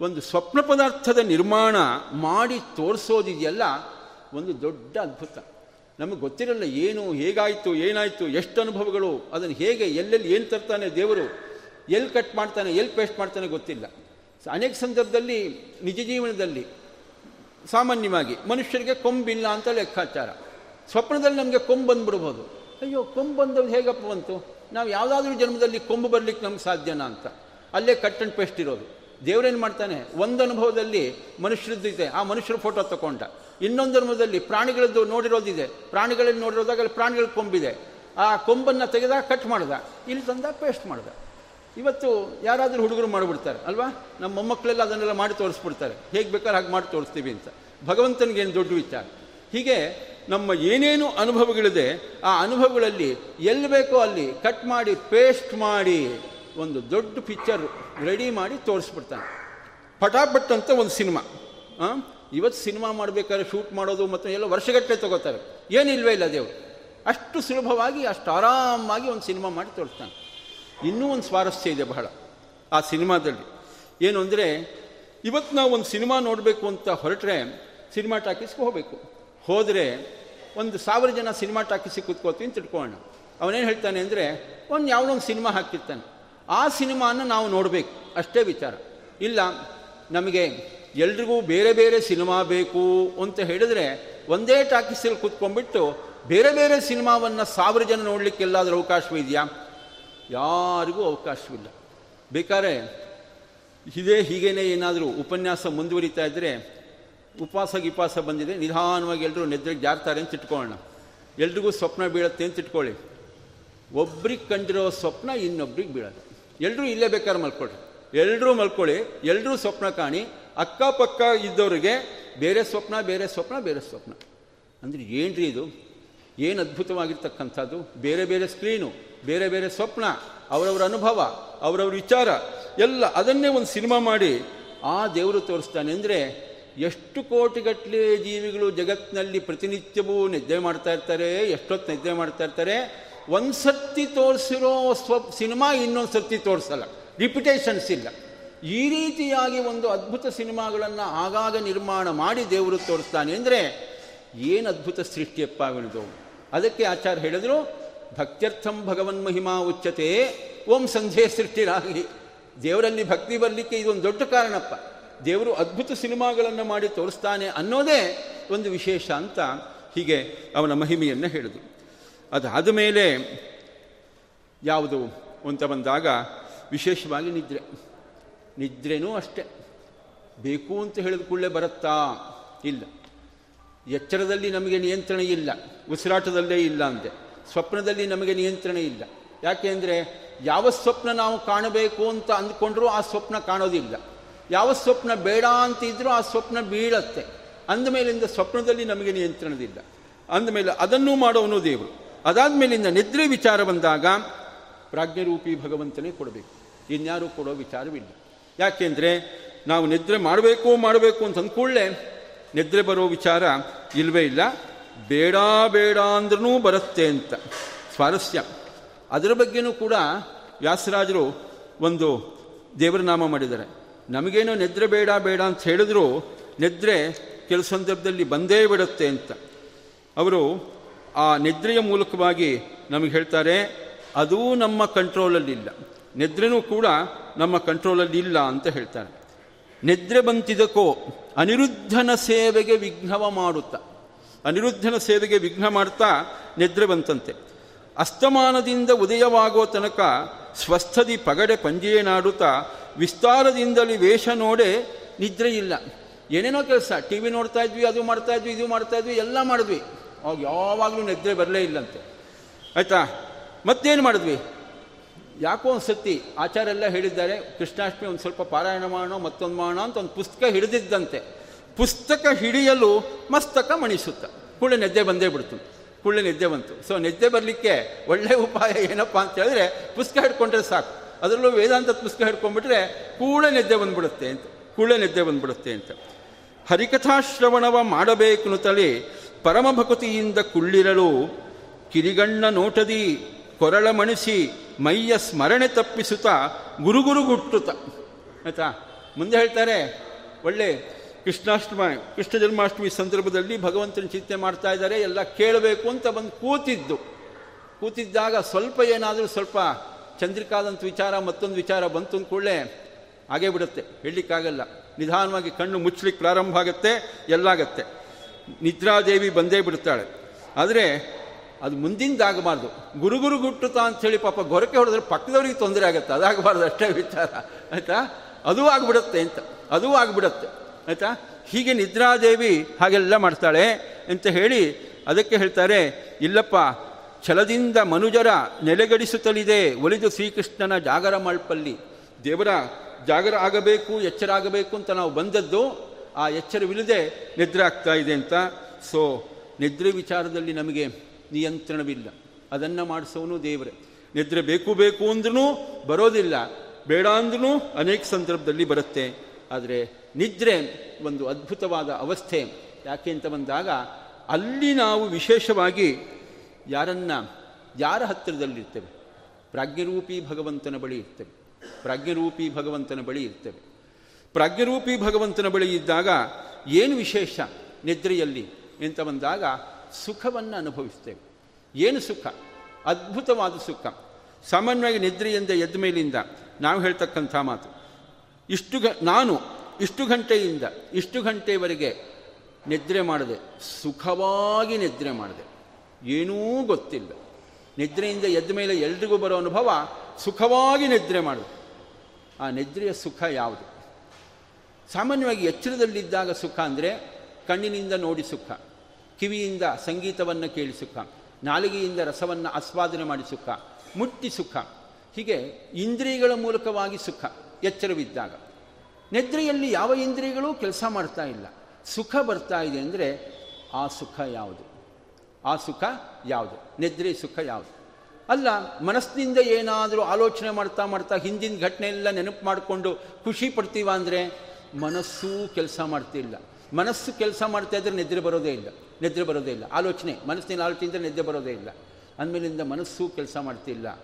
ಒಂದು ಸ್ವಪ್ನ ಪದಾರ್ಥದ ನಿರ್ಮಾಣ ಮಾಡಿ ತೋರಿಸೋದಿದೆಯಲ್ಲ, ಒಂದು ದೊಡ್ಡ ಅದ್ಭುತ. ನಮಗೆ ಗೊತ್ತಿರಲ್ಲ ಏನು, ಹೇಗಾಯಿತು, ಏನಾಯಿತು, ಎಷ್ಟು ಅನುಭವಗಳು, ಅದನ್ನು ಹೇಗೆ, ಎಲ್ಲೆಲ್ಲಿ ಏನು ತರ್ತಾನೆ ದೇವರು, ಎಲ್ಲಿ ಕಟ್ ಮಾಡ್ತಾನೆ, ಎಲ್ಲಿ ಪೇಸ್ಟ್ ಮಾಡ್ತಾನೆ ಗೊತ್ತಿಲ್ಲ. ಅನೇಕ ಸಂದರ್ಭದಲ್ಲಿ, ನಿಜ ಜೀವನದಲ್ಲಿ, ಸಾಮಾನ್ಯವಾಗಿ, ಮನುಷ್ಯರಿಗೆ ಕೊಂಬಿಲ್ಲ ಅಂತ ಲೆಕ್ಕಾಚಾರ. ಸ್ವಪ್ನದಲ್ಲಿ ನಮಗೆ ಕೊಂಬು ಬಂದ್ಬಿಡ್ಬೋದು. ಅಯ್ಯೋ, ಕೊಂಬು ಬಂದವ್ರು ಹೇಗಪ್ಪ ಬಂತು? ನಾವು ಯಾವುದಾದ್ರೂ ಜನ್ಮದಲ್ಲಿ ಕೊಂಬು ಬರಲಿಕ್ಕೆ ನಮ್ಗೆ ಸಾಧ್ಯನಾ ಅಂತ. ಅಲ್ಲೇ ಕಟ್ ಆ್ಯಂಡ್ ಪೇಸ್ಟ್ ಇರೋದು. ದೇವರೇನು ಮಾಡ್ತಾನೆ? ಒಂದು ಅನುಭವದಲ್ಲಿ ಮನುಷ್ಯರದ್ದಿದೆ ಆ ಮನುಷ್ಯರ ಫೋಟೋ ತಗೊಂಡ ಇನ್ನೊಂದು ಅನುಭವದಲ್ಲಿ ಪ್ರಾಣಿಗಳದ್ದು ನೋಡಿರೋದಿದೆ. ಪ್ರಾಣಿಗಳನ್ನು ನೋಡಿರೋದಾಗ ಅಲ್ಲಿ ಪ್ರಾಣಿಗಳ ಕೊಂಬಿದೆ. ಆ ಕೊಂಬನ್ನು ತೆಗೆದಾಗ ಕಟ್ ಮಾಡ್ದ. ಇಲ್ಲಿ ತಂದ ಪೇಸ್ಟ್ ಮಾಡ್ದ. ಇವತ್ತು ಯಾರಾದರೂ ಹುಡುಗರು ಮಾಡಿಬಿಡ್ತಾರೆ, ಅಲ್ವಾ? ನಮ್ಮ ಮೊಮ್ಮಕ್ಕಳೆಲ್ಲ ಅದನ್ನೆಲ್ಲ ಮಾಡಿ ತೋರಿಸ್ಬಿಡ್ತಾರೆ. ಹೇಗೆ ಬೇಕಾದ್ರೆ ಹಾಗೆ ಮಾಡಿ ತೋರಿಸ್ತೀವಿ ಅಂತ. ಭಗವಂತನಿಗೇನು ದೊಡ್ಡ ವಿಚಾರ? ಹೀಗೆ ನಮ್ಮ ಏನೇನು ಅನುಭವಗಳಿದೆ, ಆ ಅನುಭವಗಳಲ್ಲಿ ಎಲ್ಲಿ ಬೇಕೋ ಅಲ್ಲಿ ಕಟ್ ಮಾಡಿ ಪೇಸ್ಟ್ ಮಾಡಿ. ಒಂದು ದೊಡ್ಡ ಪಿಕ್ಚರ್ ರೆಡಿ ಮಾಡಿ ತೋರಿಸ್ಬಿಡ್ತಾನೆ. ಪಟಾಪಟ್ ಅಂತ ಒಂದು ಸಿನಿಮಾ. ಇವತ್ತು ಸಿನಿಮಾ ಮಾಡಬೇಕಾದ್ರೆ ಶೂಟ್ ಮಾಡೋದು ಮತ್ತು ಎಲ್ಲ ವರ್ಷಗಟ್ಟಲೆ ತಗೋತಾರೆ. ಏನಿಲ್ವೇ ಇಲ್ಲ ದೇವರು. ಅಷ್ಟು ಸುಲಭವಾಗಿ ಅಷ್ಟು ಆರಾಮಾಗಿ ಒಂದು ಸಿನಿಮಾ ಮಾಡಿ ತೋರಿಸ್ತಾನೆ. ಇನ್ನೂ ಒಂದು ಸ್ವಾರಸ್ಯ ಇದೆ ಬಹಳ ಆ ಸಿನಿಮಾದಲ್ಲಿ. ಏನು ಅಂದರೆ ಇವತ್ತು ನಾವು ಒಂದು ಸಿನಿಮಾ ನೋಡಬೇಕು ಅಂತ ಹೊರಟ್ರೆ ಸಿನಿಮಾ ಟಾಕೀಸ್ಗೆ ಹೋಗಬೇಕು. ಹೋದರೆ ಒಂದು ಸಾವಿರ ಜನ ಸಿನಿಮಾ ಟಾಕೀಸಿಗೆ ಕೂತ್ಕೋತೀನಿ ತಿಳ್ಕೊಳ್ಳೋಣ. ಅವನೇನು ಹೇಳ್ತಾನೆ ಅಂದರೆ ಒಂದು ಯಾವುದೋ ಒಂದು ಸಿನಿಮಾ ಹಾಕಿರ್ತಾನೆ. ಆ ಸಿನಿಮಾನ ನಾವು ನೋಡಬೇಕು. ಅಷ್ಟೇ ವಿಚಾರ. ಇಲ್ಲ, ನಮಗೆ ಎಲ್ರಿಗೂ ಬೇರೆ ಬೇರೆ ಸಿನಿಮಾ ಬೇಕು ಅಂತ ಹೇಳಿದರೆ ಒಂದೇ ಟಾಕೀಸಲ್ಲಿ ಕೂತ್ಕೊಂಡ್ಬಿಟ್ಟು ಬೇರೆ ಬೇರೆ ಸಿನಿಮಾವನ್ನು ಸಾವಿರ ಜನ ನೋಡಲಿಕ್ಕೆ ಎಲ್ಲಾದರೂ ಅವಕಾಶವಿದೆಯಾ ಯಾರಿಗೂ ಅವಕಾಶವಿಲ್ಲ. ಬೇಕಾದ್ರೆ ಇದೇ ಹೀಗೇನೆ ಏನಾದರೂ ಉಪನ್ಯಾಸ ಮುಂದುವರಿತಾ ಇದ್ದರೆ ಉಪವಾಸ ಗಿಪಾಸ ಬಂದಿದೆ. ನಿಧಾನವಾಗಿ ಎಲ್ಲರೂ ನಿದ್ರೆಗೆ ಜಾರ್ತಾರೆ ಅಂತ ಇಟ್ಕೊಳ್ಳೋಣ. ಎಲ್ರಿಗೂ ಸ್ವಪ್ನ ಬೀಳತ್ತೆ ಅಂತ ಇಟ್ಕೊಳ್ಳಿ. ಒಬ್ರಿಗೆ ಕಂಡಿರೋ ಸ್ವಪ್ನ ಇನ್ನೊಬ್ರಿಗೆ ಬೀಳೋದು ಎಲ್ಲರೂ ಇಲ್ಲೇ ಬೇಕಾದ್ರೆ ಮಲ್ಕೊಳ್ಳಿ. ಎಲ್ಲರೂ ಮಲ್ಕೊಳ್ಳಿ ಎಲ್ಲರೂ ಸ್ವಪ್ನ ಕಾಣಿ. ಅಕ್ಕಪಕ್ಕ ಇದ್ದವರಿಗೆ ಬೇರೆ ಸ್ವಪ್ನ ಬೇರೆ ಸ್ವಪ್ನ ಬೇರೆ ಸ್ವಪ್ನ. ಅಂದರೆ ಏನ್ರಿ ಇದು? ಏನು ಅದ್ಭುತವಾಗಿರ್ತಕ್ಕಂಥದ್ದು? ಬೇರೆ ಬೇರೆ ಸ್ಕ್ರೀನು, ಬೇರೆ ಬೇರೆ ಸ್ವಪ್ನ, ಅವರವರ ಅನುಭವ, ಅವರವ್ರ ವಿಚಾರ, ಎಲ್ಲ ಅದನ್ನೇ ಒಂದು ಸಿನಿಮಾ ಮಾಡಿ ಆ ದೇವರು ತೋರಿಸ್ತಾನೆ. ಅಂದರೆ ಎಷ್ಟು ಕೋಟಿಗಟ್ಟಲೆ ಜೀವಿಗಳು ಜಗತ್ತಿನಲ್ಲಿ ಪ್ರತಿನಿತ್ಯವೂ ನಿದ್ದೆ ಮಾಡ್ತಾ ಇರ್ತಾರೆ, ಎಷ್ಟೊತ್ತು ನಿದ್ದೆ ಮಾಡ್ತಾ ಇರ್ತಾರೆ ಒಂದು ಸರ್ತಿ ತೋರಿಸಿರೋ ಸ್ವ ಸಿನಿಮಾ ಇನ್ನೊಂದು ಸರ್ತಿ ತೋರಿಸಲ್ಲ. ರಿಪಿಟೇಷನ್ಸ್ ಇಲ್ಲ. ಈ ರೀತಿಯಾಗಿ ಒಂದು ಅದ್ಭುತ ಸಿನಿಮಾಗಳನ್ನು ಆಗಾಗ ನಿರ್ಮಾಣ ಮಾಡಿ ದೇವರು ತೋರಿಸ್ತಾನೆ ಅಂದರೆ ಏನು ಅದ್ಭುತ ಸೃಷ್ಟಿಯಪ್ಪ ಬೆಳೆದು ಅದಕ್ಕೆ ಆಚಾರ ಹೇಳಿದ್ರು, ಭಕ್ತ್ಯರ್ಥಂ ಭಗವನ್ ಮಹಿಮಾ ಉಚ್ಚತೆ ಓಂ ಸಂಧ್ಯೆ ಸೃಷ್ಟಿರಾಗಲಿ. ದೇವರಲ್ಲಿ ಭಕ್ತಿ ಬರಲಿಕ್ಕೆ ಇದೊಂದು ದೊಡ್ಡ ಕಾರಣಪ್ಪ. ದೇವರು ಅದ್ಭುತ ಸಿನಿಮಾಗಳನ್ನು ಮಾಡಿ ತೋರಿಸ್ತಾನೆ ಅನ್ನೋದೇ ಒಂದು ವಿಶೇಷ ಅಂತ ಹೀಗೆ ಅವನ ಮಹಿಮೆಯನ್ನು ಹೇಳಿದರು. ಅದಾದ ಮೇಲೆ ಯಾವುದು ಅಂತ ಬಂದಾಗ ವಿಶೇಷವಾಗಿ ನಿದ್ರೆ. ನಿದ್ರೆನೂ ಅಷ್ಟೆ. ಬೇಕು ಅಂತ ಹೇಳಿದ ಕೂಡಲೇ ಬರುತ್ತಾ? ಇಲ್ಲ. ಎಚ್ಚರದಲ್ಲಿ ನಮಗೆ ನಿಯಂತ್ರಣ ಇಲ್ಲ. ಉಸಿರಾಟದಲ್ಲೇ ಇಲ್ಲ ಅಂದೆ. ಸ್ವಪ್ನದಲ್ಲಿ ನಮಗೆ ನಿಯಂತ್ರಣ ಇಲ್ಲ. ಯಾಕೆಂದರೆ ಯಾವ ಸ್ವಪ್ನ ನಾವು ಕಾಣಬೇಕು ಅಂತ ಅಂದ್ಕೊಂಡ್ರೂ ಆ ಸ್ವಪ್ನ ಕಾಣೋದಿಲ್ಲ. ಯಾವ ಸ್ವಪ್ನ ಬೇಡ ಅಂತ ಇದ್ದರೂ ಆ ಸ್ವಪ್ನ ಬೀಳತ್ತೆ. ಅಂದಮೇಲಿಂದ ಸ್ವಪ್ನದಲ್ಲಿ ನಮಗೆ ನಿಯಂತ್ರಣದಿಲ್ಲ. ಅಂದಮೇಲೆ ಅದನ್ನೂ ಮಾಡೋನು ದೇವರು. ಅದಾದಮೇಲಿಂದ ನಿದ್ರೆ ವಿಚಾರ ಬಂದಾಗ ಪ್ರಾಜ್ಞರೂಪಿ ಭಗವಂತನೇ ಕೊಡಬೇಕು. ಇನ್ಯಾರೂ ಕೊಡೋ ವಿಚಾರವಿಲ್ಲ. ಯಾಕೆಂದರೆ ನಾವು ನಿದ್ರೆ ಮಾಡಬೇಕು ಮಾಡಬೇಕು ಅಂತ ಅಂದ್ಕೊಳ್ಳೆ ನಿದ್ರೆ ಬರೋ ವಿಚಾರ ಇಲ್ಲವೇ ಇಲ್ಲ. ಬೇಡ ಬೇಡ ಅಂದ್ರೂ ಬರುತ್ತೆ ಅಂತ. ಸ್ವಾರಸ್ಯ. ಅದರ ಬಗ್ಗೆನೂ ಕೂಡ ವ್ಯಾಸರಾಜರು ಒಂದು ದೇವರ ನಾಮ ಮಾಡಿದ್ದಾರೆ. ನಮಗೇನೋ ನಿದ್ರೆ ಬೇಡ ಬೇಡ ಅಂತ ಹೇಳಿದ್ರು ನಿದ್ರೆ ಕೆಲ ಸಂದರ್ಭದಲ್ಲಿ ಬಂದೇ ಬಿಡುತ್ತೆ ಅಂತ. ಅವರು ಆ ನಿದ್ರೆಯ ಮೂಲಕವಾಗಿ ನಮಗೆ ಹೇಳ್ತಾರೆ, ಅದೂ ನಮ್ಮ ಕಂಟ್ರೋಲಲ್ಲಿಲ್ಲ. ನಿದ್ರೆನೂ ಕೂಡ ನಮ್ಮ ಕಂಟ್ರೋಲಲ್ಲಿ ಇಲ್ಲ ಅಂತ ಹೇಳ್ತಾರೆ. ನಿದ್ರೆ ಬಂತಿದಕ್ಕೋ ಅನಿರುದ್ಧನ ಸೇವೆಗೆ ವಿಘ್ನವ ಮಾಡುತ್ತಾ. ಅನಿರುದ್ಧನ ಸೇವೆಗೆ ವಿಘ್ನ ಮಾಡ್ತಾ ನಿದ್ರೆ ಬಂತಂತೆ. ಅಸ್ತಮಾನದಿಂದ ಉದಯವಾಗೋ ತನಕ ಸ್ವಸ್ಥದಿ ಪಗಡೆ ಪಂಜೆಯೇನಾಡುತ್ತಾ ವಿಸ್ತಾರದಿಂದಲೇ ವೇಷ ನೋಡೆ ನಿದ್ರೆ ಇಲ್ಲ. ಏನೇನೋ ಕೆಲಸ ಟಿ ವಿ ನೋಡ್ತಾ ಇದ್ವಿ, ಅದು ಮಾಡ್ತಾ ಇದ್ವಿ, ಇದು ಮಾಡ್ತಾ ಇದ್ವಿ, ಎಲ್ಲ ಮಾಡಿದ್ವಿ. ಅವಾಗ ಯಾವಾಗಲೂ ನಿದ್ರೆ ಬರಲೇ ಇಲ್ಲಂತೆ. ಆಯಿತಾ? ಮತ್ತೇನು ಮಾಡಿದ್ವಿ? ಯಾಕೋ ಒಂದು ಸತಿ ಆಚಾರ ಎಲ್ಲ ಹೇಳಿದ್ದಾರೆ, ಕೃಷ್ಣಾಷ್ಟಮಿ ಒಂದು ಸ್ವಲ್ಪ ಪಾರಾಯಣ ಮಾಡೋ ಮತ್ತೊಂದು ಮಾಡೋ ಅಂತ ಒಂದು ಪುಸ್ತಕ ಹಿಡಿದಿದ್ದಂತೆ. ಪುಸ್ತಕ ಹಿಡಿಯಲು ಮಸ್ತಕ ಮಣಿಸುತ್ತ. ಕೂಡಲೇ ನಿದ್ದೆ ಬಂದೇ ಬಿಡ್ತು. ಕೂಡಲೇ ನಿದ್ದೆ ಬಂತು. ಸೊ ನಿದ್ದೆ ಬರಲಿಕ್ಕೆ ಒಳ್ಳೆಯ ಉಪಾಯ ಏನಪ್ಪ ಅಂತ ಹೇಳಿದ್ರೆ, ಪುಸ್ತಕ ಹಿಡ್ಕೊಂಡ್ರೆ ಸಾಕು. ಅದರಲ್ಲೂ ವೇದಾಂತದ ಪುಸ್ತಕ ಹಿಡ್ಕೊಂಡ್ಬಿಟ್ರೆ ಕೂಳೆ ನಿದ್ದೆ ಬಂದ್ಬಿಡುತ್ತೆ ಅಂತ. ಕೂಳೆ ನಿದ್ದೆ ಬಂದ್ಬಿಡುತ್ತೆ ಅಂತ. ಹರಿಕಥಾಶ್ರವಣವ ಮಾಡಬೇಕು ತಲೆ ಪರಮಭಕ್ತಿಯಿಂದ ಕುಳ್ಳಿರಲು ಕಿರಿಗಣ್ಣ ನೋಟದಿ ಕೊರಳ ಮಣಿಸಿ ಮೈಯ ಸ್ಮರಣೆ ತಪ್ಪಿಸುತ್ತಾ ಗುರುಗುರು ಗುಟ್ಟುತ ಆಯ್ತಾ? ಮುಂದೆ ಹೇಳ್ತಾರೆ, ಒಳ್ಳೆ ಕೃಷ್ಣಾಷ್ಟಮಿ, ಕೃಷ್ಣ ಜನ್ಮಾಷ್ಟಮಿ ಸಂದರ್ಭದಲ್ಲಿ ಭಗವಂತನ ಚಿಂತೆ ಮಾಡ್ತಾ ಇದ್ದಾರೆ, ಎಲ್ಲ ಕೇಳಬೇಕು ಅಂತ ಬಂದು ಕೂತಿದ್ದು. ಕೂತಿದ್ದಾಗ ಸ್ವಲ್ಪ ಏನಾದರೂ ಸ್ವಲ್ಪ ಚಂದ್ರಿಕಾದಂಥ ವಿಚಾರ, ಮತ್ತೊಂದು ವಿಚಾರ ಬಂತು ಅಂದ ಕೂಡಲೇ ಹಾಗೇ ಬಿಡುತ್ತೆ, ಹೇಳಲಿಕ್ಕಾಗಲ್ಲ. ನಿಧಾನವಾಗಿ ಕಣ್ಣು ಮುಚ್ಚಲಿಕ್ಕೆ ಪ್ರಾರಂಭ ಆಗುತ್ತೆ, ಎಲ್ಲಾಗತ್ತೆ. ನಿದ್ರಾದೇವಿ ಬಂದೇ ಬಿಡ್ತಾಳೆ. ಆದರೆ ಅದು ಮುಂದಿಂದಾಗಬಾರ್ದು. ಗುರುಗುರು ಗುಟ್ಟುತ್ತಾ ಅಂಥೇಳಿ ಪಾಪ ಗೊರಕೆ ಹೊಡೆದ್ರೆ ಪಕ್ಕದವ್ರಿಗೆ ತೊಂದರೆ ಆಗುತ್ತೆ. ಅದಾಗಬಾರ್ದು ಅಷ್ಟೇ ವಿಚಾರ. ಆಯಿತಾ? ಅದು ಆಗಿಬಿಡುತ್ತೆ ಅಂತ. ಅದೂ ಆಗಿಬಿಡುತ್ತೆ. ಆಯಿತಾ? ಹೀಗೆ ನಿದ್ರಾದೇವಿ ಹಾಗೆಲ್ಲ ಮಾಡ್ತಾಳೆ ಅಂತ ಹೇಳಿ ಅದಕ್ಕೆ ಹೇಳ್ತಾರೆ, ಇಲ್ಲಪ್ಪ, ಛಲದಿಂದ ಮನುಜರ ನೆಲೆಗಡಿಸುತ್ತಲಿದೆ. ಒಲಿದು ಶ್ರೀಕೃಷ್ಣನ ಜಾಗರ ಮಳ್ಪಲ್ಲಿ ದೇವರ ಜಾಗರ ಆಗಬೇಕು, ಎಚ್ಚರ ಆಗಬೇಕು ಅಂತ ನಾವು ಬಂದದ್ದು ಆ ಎಚ್ಚರವಿಲ್ಲದೆ ನಿದ್ರೆ ಆಗ್ತಾ ಇದೆ ಅಂತ. ಸೊ ನಿದ್ರೆ ವಿಚಾರದಲ್ಲಿ ನಮಗೆ ನಿಯಂತ್ರಣವಿಲ್ಲ. ಅದನ್ನು ಮಾಡಿಸೋನು ದೇವರೇ. ನಿದ್ರೆ ಬೇಕು ಬೇಕು ಅಂದ್ರೂ ಬರೋದಿಲ್ಲ. ಬೇಡ ಅಂದ್ರೂ ಅನೇಕ ಸಂದರ್ಭದಲ್ಲಿ ಬರುತ್ತೆ. ಆದರೆ ನಿದ್ರೆ ಒಂದು ಅದ್ಭುತವಾದ ಅವಸ್ಥೆ. ಯಾಕೆ ಅಂತ ಬಂದಾಗ ಅಲ್ಲಿ ನಾವು ವಿಶೇಷವಾಗಿ ಯಾರನ್ನ, ಯಾರ ಹತ್ತಿರದಲ್ಲಿರ್ತೇವೆ? ಪ್ರಾಜ್ಞರೂಪಿ ಭಗವಂತನ ಬಳಿ ಇರ್ತೇವೆ. ಪ್ರಾಜ್ಞರೂಪಿ ಭಗವಂತನ ಬಳಿ ಇರ್ತೇವೆ. ಪ್ರಾಜ್ಞರೂಪಿ ಭಗವಂತನ ಬಳಿ ಇದ್ದಾಗ ಏನು ವಿಶೇಷ ನಿದ್ರೆಯಲ್ಲಿ ಅಂತ ಬಂದಾಗ ಸುಖವನ್ನು ಅನುಭವಿಸ್ತೇವೆ. ಏನು ಸುಖ? ಅದ್ಭುತವಾದ ಸುಖ. ಸಾಮಾನ್ಯವಾಗಿ ನಿದ್ರೆಯಿಂದ ಎದ್ದ ಮೇಲಿಂದ ನಾವು ಹೇಳ್ತಕ್ಕಂಥ ಮಾತು, ಇಷ್ಟು ಗ, ನಾನು ಇಷ್ಟು ಗಂಟೆಯಿಂದ ಇಷ್ಟು ಗಂಟೆವರೆಗೆ ನಿದ್ರೆ ಮಾಡಿದೆ, ಸುಖವಾಗಿ ನಿದ್ರೆ ಮಾಡಿದೆ, ಏನೂ ಗೊತ್ತಿಲ್ಲ. ನಿದ್ರೆಯಿಂದ ಎದ್ದ ಮೇಲೆ ಎಲ್ರಿಗೂ ಬರೋ ಅನುಭವ ಸುಖವಾಗಿ ನಿದ್ರೆ ಮಾಡಿದೆ ಆ ನಿದ್ರೆಯ ಸುಖ ಯಾವುದು? ಸಾಮಾನ್ಯವಾಗಿ ಎಚ್ಚರದಲ್ಲಿದ್ದಾಗ ಸುಖ ಅಂದರೆ ಕಣ್ಣಿನಿಂದ ನೋಡಿ ಸುಖ, ಕಿವಿಯಿಂದ ಸಂಗೀತವನ್ನು ಕೇಳಿ ಸುಖ, ನಾಲಿಗೆಯಿಂದ ರಸವನ್ನು ಆಸ್ವಾದನೆ ಮಾಡಿ ಸುಖ, ಮುಟ್ಟಿ ಸುಖ, ಹೀಗೆ ಇಂದ್ರಿಯಗಳ ಮೂಲಕವಾಗಿ ಸುಖ, ಎಚ್ಚರವಿದ್ದಾಗ. ನಿದ್ರೆಯಲ್ಲಿ ಯಾವ ಇಂದ್ರಿಯಗಳೂ ಕೆಲಸ ಮಾಡ್ತಾ ಇಲ್ಲ. ಸುಖ ಬರ್ತಾ ಇದೆ ಅಂದರೆ ಆ ಸುಖ ಯಾವುದು? ಆ ಸುಖ ಯಾವುದು? ನಿದ್ರೆ ಸುಖ ಯಾವುದು? ಅಲ್ಲ, ಮನಸ್ಸಿನಿಂದ ಏನಾದರೂ ಆಲೋಚನೆ ಮಾಡ್ತಾ ಮಾಡ್ತಾ ಹಿಂದಿನ ಘಟನೆ ಎಲ್ಲ ನೆನಪು ಮಾಡಿಕೊಂಡು ಖುಷಿ ಪಡ್ತೀವ ಅಂದರೆ ಮನಸ್ಸೂ ಕೆಲಸ ಮಾಡ್ತಿಲ್ಲ. ಮನಸ್ಸು ಕೆಲಸ ಮಾಡ್ತಾ ಇದ್ರೆ ನಿದ್ರೆ ಬರೋದೇ ಇಲ್ಲ. ನಿದ್ರೆ ಬರೋದೇ ಇಲ್ಲ. ಆಲೋಚನೆ ಮನಸ್ಸಿನ ಆಲೋಚನೆಯಿಂದ ನಿದ್ರೆ ಬರೋದೇ ಇಲ್ಲ. ಅಂದಮೇಲಿಂದ ಮನಸ್ಸು ಕೆಲಸ ಮಾಡ್ತಿಲ್ಲ.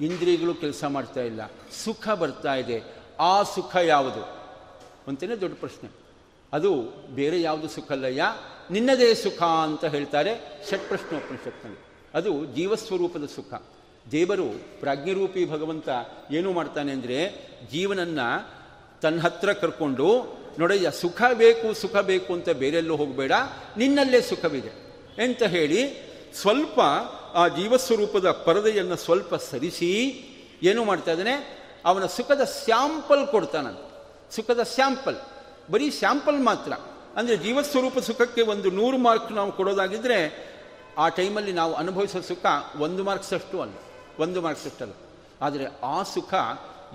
ಇಂದ್ರಿಯಗಳು ಕೆಲಸ ಮಾಡ್ತಾ ಇಲ್ಲ. ಸುಖ ಬರ್ತಾ ಇದೆ. ಆ ಸುಖ ಯಾವುದು? ಅಂತಲೇ ದೊಡ್ಡ ಪ್ರಶ್ನೆ. ಅದು ಬೇರೆ ಯಾವುದು ಸುಖ ಅಲ್ಲಯ್ಯ? ನಿನ್ನದೇ ಸುಖ ಅಂತ ಹೇಳ್ತಾರೆ ಷಟ್ಪ್ರಶ್ನೋಪನಿಷತ್ನಲ್ಲಿ ಅದು ಜೀವಸ್ವರೂಪದ ಸುಖ. ದೇವರು ಪ್ರಾಜ್ಞರೂಪಿ ಭಗವಂತ ಏನು ಮಾಡ್ತಾನೆ ಅಂದರೆ ಜೀವನನ್ನು ತನ್ನ ಹತ್ರ ಕರ್ಕೊಂಡು ನೋಡಯ್ಯ ಸುಖ ಬೇಕು ಸುಖ ಬೇಕು ಅಂತ ಬೇರೆಲ್ಲೂ ಹೋಗಬೇಡ, ನಿನ್ನಲ್ಲೇ ಸುಖವಿದೆ ಅಂತ ಹೇಳಿ ಸ್ವಲ್ಪ ಆ ಜೀವಸ್ವರೂಪದ ಪರದೆಯನ್ನು ಸ್ವಲ್ಪ ಸರಿಸಿ, ಏನು ಮಾಡ್ತಾ ಇದ್ದಾನೆ? ಅವನ ಸುಖದ ಸ್ಯಾಂಪಲ್ ಕೊಡ್ತಾನಂತ. ಸುಖದ ಸ್ಯಾಂಪಲ್. ಬರೀ ಸ್ಯಾಂಪಲ್ ಮಾತ್ರ. ಅಂದರೆ ಜೀವಸ್ವರೂಪ ಸುಖಕ್ಕೆ ಒಂದು ನೂರು ಮಾರ್ಕ್ ನಾವು ಕೊಡೋದಾಗಿದ್ದರೆ ಆ ಟೈಮಲ್ಲಿ ನಾವು ಅನುಭವಿಸೋ ಸುಖ ಒಂದು ಮಾರ್ಕ್ಸ್ ಅಷ್ಟು ಅಲ್ಲ. ಒಂದು ಮಾರ್ಕ್ಸ್ ಅಷ್ಟಲ್ಲ ಆದರೆ ಆ ಸುಖ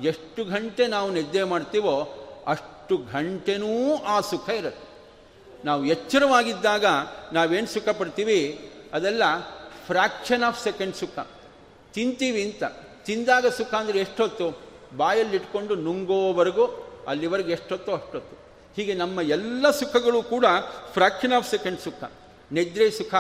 ಎಷ್ಟು ಗಂಟೆ ನಾವು ನಿದ್ದೆ ಮಾಡ್ತೀವೋ ಅಷ್ಟು ಗಂಟೆನೂ ಆ ಸುಖ ಇರುತ್ತೆ. ನಾವು ಎಚ್ಚರವಾಗಿದ್ದಾಗ ನಾವೇನು ಸುಖ ಪಡ್ತೀವಿ? ಅದೆಲ್ಲ ಫ್ರ್ಯಾಕ್ಷನ್ ಆಫ್ ಸೆಕೆಂಡ್ ಸುಖ. ತಿಂತೀವಿ ಅಂತ. ತಿಂದಾಗ ಸುಖ ಅಂದರೆ ಎಷ್ಟೊತ್ತು? ಬಾಯಲ್ಲಿಟ್ಕೊಂಡು ನುಂಗೋವರೆಗೂ ಅಲ್ಲಿವರೆಗೆ ಎಷ್ಟೊತ್ತೋ ಅಷ್ಟೊತ್ತು. ಹೀಗೆ ನಮ್ಮ ಎಲ್ಲ ಸುಖಗಳು ಕೂಡ ಫ್ರ್ಯಾಕ್ಷನ್ ಆಫ್ ಸೆಕೆಂಡ್ ಸುಖ. ನಿದ್ರೆ ಸುಖ,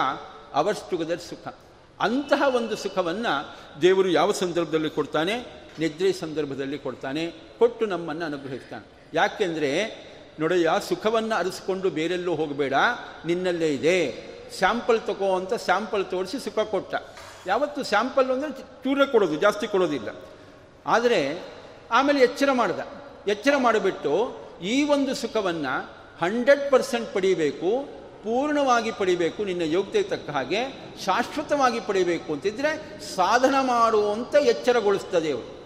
ಅವರ್ಸ್ ಟುಗೆದರ್ ಸುಖ. ಅಂತಹ ಒಂದು ಸುಖವನ್ನು ದೇವರು ಯಾವ ಸಂದರ್ಭದಲ್ಲಿ ಕೊಡ್ತಾನೆ? ನಿದ್ರೆ ಸಂದರ್ಭದಲ್ಲಿ ಕೊಡ್ತಾನೆ, ಕೊಟ್ಟು ನಮ್ಮನ್ನು ಅನುಗ್ರಹಿಸ್ತಾನೆ. ಯಾಕೆಂದರೆ ನೋಡಯ್ಯ ಸುಖವನ್ನು ಅರಿಸ್ಕೊಂಡು ಬೇರೆಲ್ಲೂ ಹೋಗಬೇಡ, ನಿನ್ನಲ್ಲೇ ಇದೆ. ಸ್ಯಾಂಪಲ್ ತಗೋ ಅಂತ ಸ್ಯಾಂಪಲ್ ತೋರಿಸಿ ಸುಖ ಕೊಟ್ಟ. ಯಾವತ್ತು ಸ್ಯಾಂಪಲ್ ಅಂದರೆ ಚೂರ ಕೊಡೋದು, ಜಾಸ್ತಿ ಕೊಡೋದಿಲ್ಲ. ಆದರೆ, ಆಮೇಲೆ ಎಚ್ಚರ ಮಾಡ್ದ. ಎಚ್ಚರ ಮಾಡಿಬಿಟ್ಟು, ಈ ಒಂದು ಸುಖವನ್ನು ಹಂಡ್ರೆಡ್ ಪರ್ಸೆಂಟ್ ಪಡೀಬೇಕು, ಪೂರ್ಣವಾಗಿ ಪಡಿಬೇಕು, ನಿನ್ನ ಯೋಗ್ಯತೆ ತಕ್ಕ ಹಾಗೆ ಶಾಶ್ವತವಾಗಿ ಪಡಿಬೇಕು ಅಂತಿದ್ರೆ ಸಾಧನ ಮಾಡುವಂತ ಎಚ್ಚರಗೊಳಿಸ್ತದೆ ಅವರು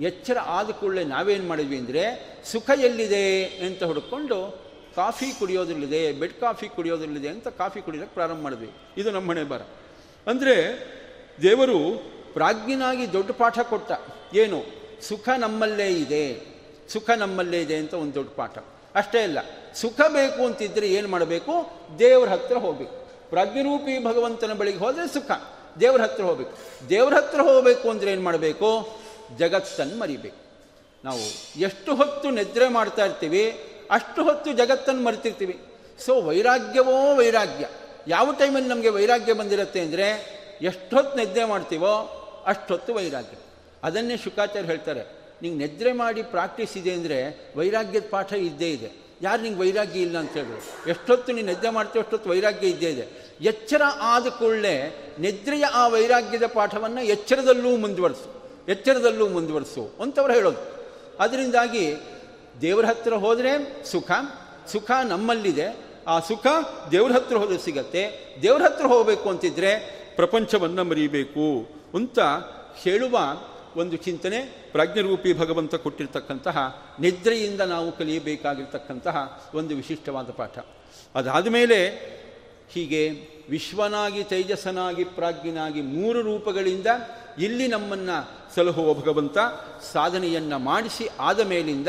ಎಚ್ಚರ ಆದ ಕೂಡಲೇ ನಾವೇನು ಮಾಡಿದ್ವಿ ಅಂದರೆ, ಸುಖ ಎಲ್ಲಿದೆ ಅಂತ ಹುಡುಕೊಂಡು ಕಾಫಿ ಕುಡಿಯೋದ್ರಲ್ಲಿದೆ, ಬೆಡ್ ಕಾಫಿ ಕುಡಿಯೋದ್ರಲ್ಲಿದೆ ಅಂತ ಕಾಫಿ ಕುಡಿಯೋಕ್ಕೆ ಪ್ರಾರಂಭ ಮಾಡಿದ್ವಿ. ಇದು ನಮ್ಮ ಹಣೆ ಬರ ಅಂದರೆ, ದೇವರು ಪ್ರಾಜ್ಞನಾಗಿ ದೊಡ್ಡ ಪಾಠ ಕೊಟ್ಟ. ಏನು? ಸುಖ ನಮ್ಮಲ್ಲೇ ಇದೆ. ಸುಖ ನಮ್ಮಲ್ಲೇ ಇದೆ ಅಂತ ಒಂದು ದೊಡ್ಡ ಪಾಠ. ಅಷ್ಟೇ ಅಲ್ಲ, ಸುಖ ಬೇಕು ಅಂತಿದ್ದರೆ ಏನು ಮಾಡಬೇಕು? ದೇವರ ಹತ್ರ ಹೋಗಬೇಕು. ಪ್ರಾಜ್ಞರೂಪಿ ಭಗವಂತನ ಬಳಿಗೆ ಹೋದರೆ ಸುಖ. ದೇವ್ರ ಹತ್ರ ಹೋಗಬೇಕು. ದೇವ್ರ ಹತ್ರ ಹೋಗಬೇಕು ಅಂದರೆ ಏನು ಮಾಡಬೇಕು? ಜಗತ್ತನ್ನು ಮರಿಬೇಕು. ನಾವು ಎಷ್ಟು ಹೊತ್ತು ನಿದ್ರೆ ಮಾಡ್ತಾ ಇರ್ತೀವಿ, ಅಷ್ಟು ಹೊತ್ತು ಜಗತ್ತನ್ನು ಮರಿತಿರ್ತೀವಿ. ಸೊ ವೈರಾಗ್ಯವೋ ವೈರಾಗ್ಯ. ಯಾವ ಟೈಮಲ್ಲಿ ನಮಗೆ ವೈರಾಗ್ಯ ಬಂದಿರುತ್ತೆ ಅಂದರೆ ಎಷ್ಟೊತ್ತು ನಿದ್ರೆ ಮಾಡ್ತೀವೋ ಅಷ್ಟೊತ್ತು ವೈರಾಗ್ಯ. ಅದನ್ನೇ ಶುಕಾಚಾರ್ಯ ಹೇಳ್ತಾರೆ. ನಿಂಗೆ ನಿದ್ರೆ ಮಾಡಿ ಪ್ರಾಕ್ಟೀಸ್ ಇದೆ ಅಂದರೆ, ವೈರಾಗ್ಯದ ಪಾಠ ಇದ್ದೇ ಇದೆ. ಯಾರು ನಿಂಗೆ ವೈರಾಗ್ಯ ಇಲ್ಲ ಅಂತ ಹೇಳಿದ್ರು ಎಷ್ಟೊತ್ತು ನೀನು ನಿದ್ದೆ ಮಾಡ್ತೀವಿ ಅಷ್ಟೊತ್ತು ವೈರಾಗ್ಯ ಇದ್ದೇ ಇದೆ. ಎಚ್ಚರ ಆದ ಕೂಡಲೇ ನಿದ್ರೆಯ ಆ ವೈರಾಗ್ಯದ ಪಾಠವನ್ನು ಎಚ್ಚರದಲ್ಲೂ ಮುಂದುವರಿಸು. ಎಚ್ಚರದಲ್ಲೂ ಮುಂದುವರಿಸು ಅಂತವ್ರು ಹೇಳೋದು. ಅದರಿಂದಾಗಿ ದೇವರ ಹತ್ರ ಹೋದರೆ ಸುಖ ಸುಖ ನಮ್ಮಲ್ಲಿದೆ. ಆ ಸುಖ ದೇವ್ರ ಹತ್ರ ಹೋದ್ರೆ ಸಿಗತ್ತೆ. ದೇವ್ರ ಹತ್ರ ಹೋಗಬೇಕು ಅಂತಿದ್ರೆ ಪ್ರಪಂಚವನ್ನು ಮರಿಬೇಕು ಅಂತ ಹೇಳುವ ಒಂದು ಚಿಂತನೆ ಪ್ರಾಜ್ಞರೂಪಿ ಭಗವಂತ ಕೊಟ್ಟಿರ್ತಕ್ಕಂತಹ ನಿದ್ರೆಯಿಂದ ನಾವು ಕಲಿಯಬೇಕಾಗಿರ್ತಕ್ಕಂತಹ ಒಂದು ವಿಶಿಷ್ಟವಾದ ಪಾಠ. ಅದಾದ ಮೇಲೆ ಹೀಗೆ ವಿಶ್ವನಾಗಿ ತೇಜಸ್ಸನಾಗಿ ಪ್ರಾಜ್ಞನಾಗಿ ಮೂರು ರೂಪಗಳಿಂದ ಇಲ್ಲಿ ನಮ್ಮನ್ನು ಸಲಹುವ ಭಗವಂತ ಸಾಧನೆಯನ್ನು ಮಾಡಿಸಿ ಆದ ಮೇಲಿಂದ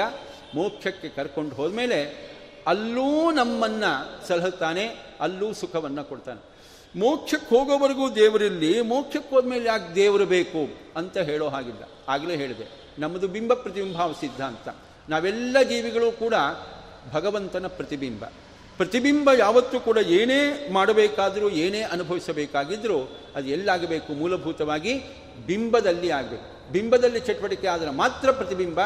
ಮೋಕ್ಷಕ್ಕೆ ಕರ್ಕೊಂಡು ಹೋದ್ಮೇಲೆ ಅಲ್ಲೂ ನಮ್ಮನ್ನು ಸಲಹುತ್ತಾನೆ, ಅಲ್ಲೂ ಸುಖವನ್ನು ಕೊಡ್ತಾನೆ. ಮೋಕ್ಷಕ್ಕೆ ಹೋಗೋವರೆಗೂ ದೇವರಿಲ್ಲಿ ಮೋಕ್ಷಕ್ಕೆ ಹೋದ್ಮೇಲೆ ಯಾಕೆ ದೇವರು ಬೇಕು ಅಂತ ಹೇಳೋ ಹಾಗಿಲ್ಲ. ಆಗಲೇ ಹೇಳಿದೆ, ನಮ್ಮದು ಬಿಂಬ ಪ್ರತಿಬಿಂಬಾವ ಸಿದ್ಧಾಂತ. ನಾವೆಲ್ಲ ಜೀವಿಗಳು ಕೂಡ ಭಗವಂತನ ಪ್ರತಿಬಿಂಬ. ಪ್ರತಿಬಿಂಬ ಯಾವತ್ತೂ ಕೂಡ ಏನೇ ಮಾಡಬೇಕಾದರೂ, ಏನೇ ಅನುಭವಿಸಬೇಕಾಗಿದ್ದರೂ ಅದು ಎಲ್ಲಾಗಬೇಕು, ಮೂಲಭೂತವಾಗಿ ಬಿಂಬದಲ್ಲಿ ಆಗಬೇಕು. ಬಿಂಬದಲ್ಲಿ ಚಟುವಟಿಕೆ ಆದರೆ ಮಾತ್ರ ಪ್ರತಿಬಿಂಬ,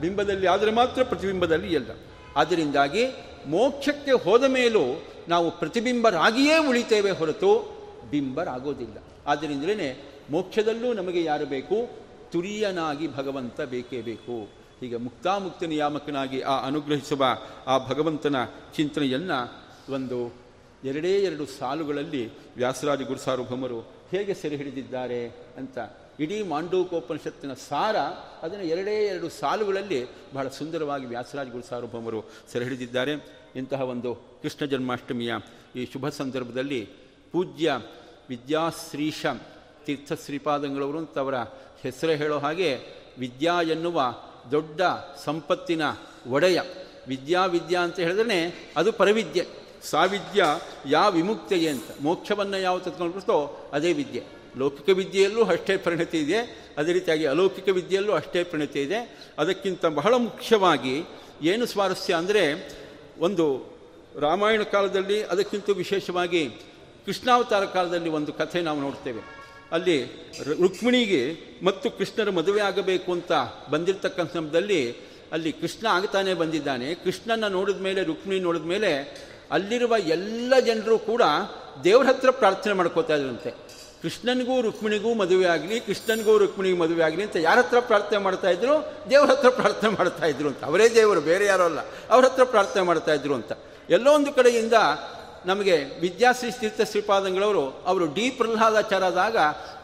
ಬಿಂಬದಲ್ಲಿ ಆದರೆ ಮಾತ್ರ ಪ್ರತಿಬಿಂಬದಲ್ಲಿ ಎಲ್ಲ. ಆದ್ದರಿಂದಾಗಿ ಮೋಕ್ಷಕ್ಕೆ ಹೋದ ಮೇಲೂ ನಾವು ಪ್ರತಿಬಿಂಬರಾಗಿಯೇ ಉಳಿತೇವೆ ಹೊರತು ಬಿಂಬರಾಗೋದಿಲ್ಲ. ಆದ್ದರಿಂದಲೇ ಮೋಕ್ಷದಲ್ಲೂ ನಮಗೆ ಯಾರು ಬೇಕು? ತುರಿಯನಾಗಿ ಭಗವಂತ ಬೇಕೇ ಬೇಕು. ಹೀಗೆ ಮುಕ್ತಾಮುಕ್ತ ನಿಯಾಮಕನಾಗಿ ಆ ಅನುಗ್ರಹಿಸುವ ಆ ಭಗವಂತನ ಚಿಂತನೆಯನ್ನು ಒಂದು ಎರಡೇ ಎರಡು ಸಾಲುಗಳಲ್ಲಿ ವ್ಯಾಸರಾಜ ಗುರುಸಾರ್ವಭೌಮರು ಹೇಗೆ ಸೆರೆ ಹಿಡಿದಿದ್ದಾರೆ ಅಂತ ಇಡೀ ಮಾಂಡೂಕೋಪನಿಷತ್ತಿನ ಸಾರ ಅದನ್ನು ಎರಡೇ ಎರಡು ಸಾಲುಗಳಲ್ಲಿ ಬಹಳ ಸುಂದರವಾಗಿ ವ್ಯಾಸರಾಜ ಗುರುಸಾರ್ವಭೌಮರು ಸೆರೆ ಹಿಡಿದಿದ್ದಾರೆ. ಇಂತಹ ಒಂದು ಕೃಷ್ಣ ಜನ್ಮಾಷ್ಟಮಿಯ ಈ ಶುಭ ಸಂದರ್ಭದಲ್ಲಿ ಪೂಜ್ಯ ವಿದ್ಯಾಶ್ರೀಶ ತೀರ್ಥ ಶ್ರೀಪಾದಂಗಳವರು ಅಂತ ಅವರ ಹೆಸರು ಹೇಳೋ ಹಾಗೆ ವಿದ್ಯಾ ಎನ್ನುವ ದೊಡ್ಡ ಸಂಪತ್ತಿನ ಒಡೆಯ. ವಿದ್ಯಾ ವಿದ್ಯಾ ಅಂತ ಹೇಳಿದ್ರೆ ಅದು ಪರವಿದ್ಯೆ. ಸಾವಿದ್ಯ ಯಾವ ವಿಮುಕ್ತೆಯೇ ಅಂತ. ಮೋಕ್ಷವನ್ನು ಯಾವ ತತ್ಕೊಂಡ್ಬಿಡ್ತೋ ಅದೇ ವಿದ್ಯೆ. ಲೌಕಿಕ ವಿದ್ಯೆಯಲ್ಲೂ ಅಷ್ಟೇ ಪರಿಣತಿ ಇದೆ. ಅದೇ ರೀತಿಯಾಗಿ ಅಲೌಕಿಕ ವಿದ್ಯೆಯಲ್ಲೂ ಅಷ್ಟೇ ಪರಿಣತಿ ಇದೆ. ಅದಕ್ಕಿಂತ ಬಹಳ ಮುಖ್ಯವಾಗಿ ಏನು ಸ್ವಾರಸ್ಯ ಅಂದರೆ ಒಂದು ರಾಮಾಯಣ ಕಾಲದಲ್ಲಿ ಅದಕ್ಕಿಂತ ವಿಶೇಷವಾಗಿ ಕೃಷ್ಣಾವತಾರ ಕಾಲದಲ್ಲಿ ಒಂದು ಕಥೆ ನಾವು ನೋಡ್ತೇವೆ. ಅಲ್ಲಿ ರುಕ್ಮಿಣಿಗೆ ಮತ್ತು ಕೃಷ್ಣರ ಮದುವೆ ಆಗಬೇಕು ಅಂತ ಬಂದಿರತಕ್ಕಂಥ ಸಮಯದಲ್ಲಿ ಅಲ್ಲಿ ಕೃಷ್ಣ ಆಗ್ತಾನೆ ಬಂದಿದ್ದಾನೆ. ಕೃಷ್ಣನ ನೋಡಿದ ಮೇಲೆ, ರುಕ್ಮಿಣಿ ನೋಡಿದ ಮೇಲೆ ಅಲ್ಲಿರುವ ಎಲ್ಲ ಜನರು ಕೂಡ ದೇವ್ರ ಹತ್ರ ಪ್ರಾರ್ಥನೆ ಮಾಡ್ಕೋತಾ ಇದ್ರಂತೆ. ಕೃಷ್ಣನಿಗೂ ರುಕ್ಮಿಣಿಗೂ ಮದುವೆ ಆಗಲಿ, ಕೃಷ್ಣನಿಗೂ ರುಕ್ಮಿಣಿಗೂ ಮದುವೆ ಆಗಲಿ ಅಂತ ಯಾರ ಹತ್ರ ಪ್ರಾರ್ಥನೆ ಮಾಡ್ತಾ ಇದ್ರು? ದೇವ್ರ ಹತ್ರ ಪ್ರಾರ್ಥನೆ ಮಾಡ್ತಾ ಇದ್ರು ಅಂತ. ಅವರೇ ದೇವರು, ಬೇರೆ ಯಾರೋ ಅಲ್ಲ. ಅವ್ರ ಹತ್ರ ಪ್ರಾರ್ಥನೆ ಮಾಡ್ತಾ ಅಂತ. ಎಲ್ಲೋ ಒಂದು ಕಡೆಯಿಂದ ನಮಗೆ ವಿದ್ಯಾಶ್ರೀ ತೀರ್ಥ ಶ್ರೀಪಾದಂಗಳವರು, ಅವರು ಡಿ ಪ್ರಹ್ಲಾದಾಚಾರದಾಗ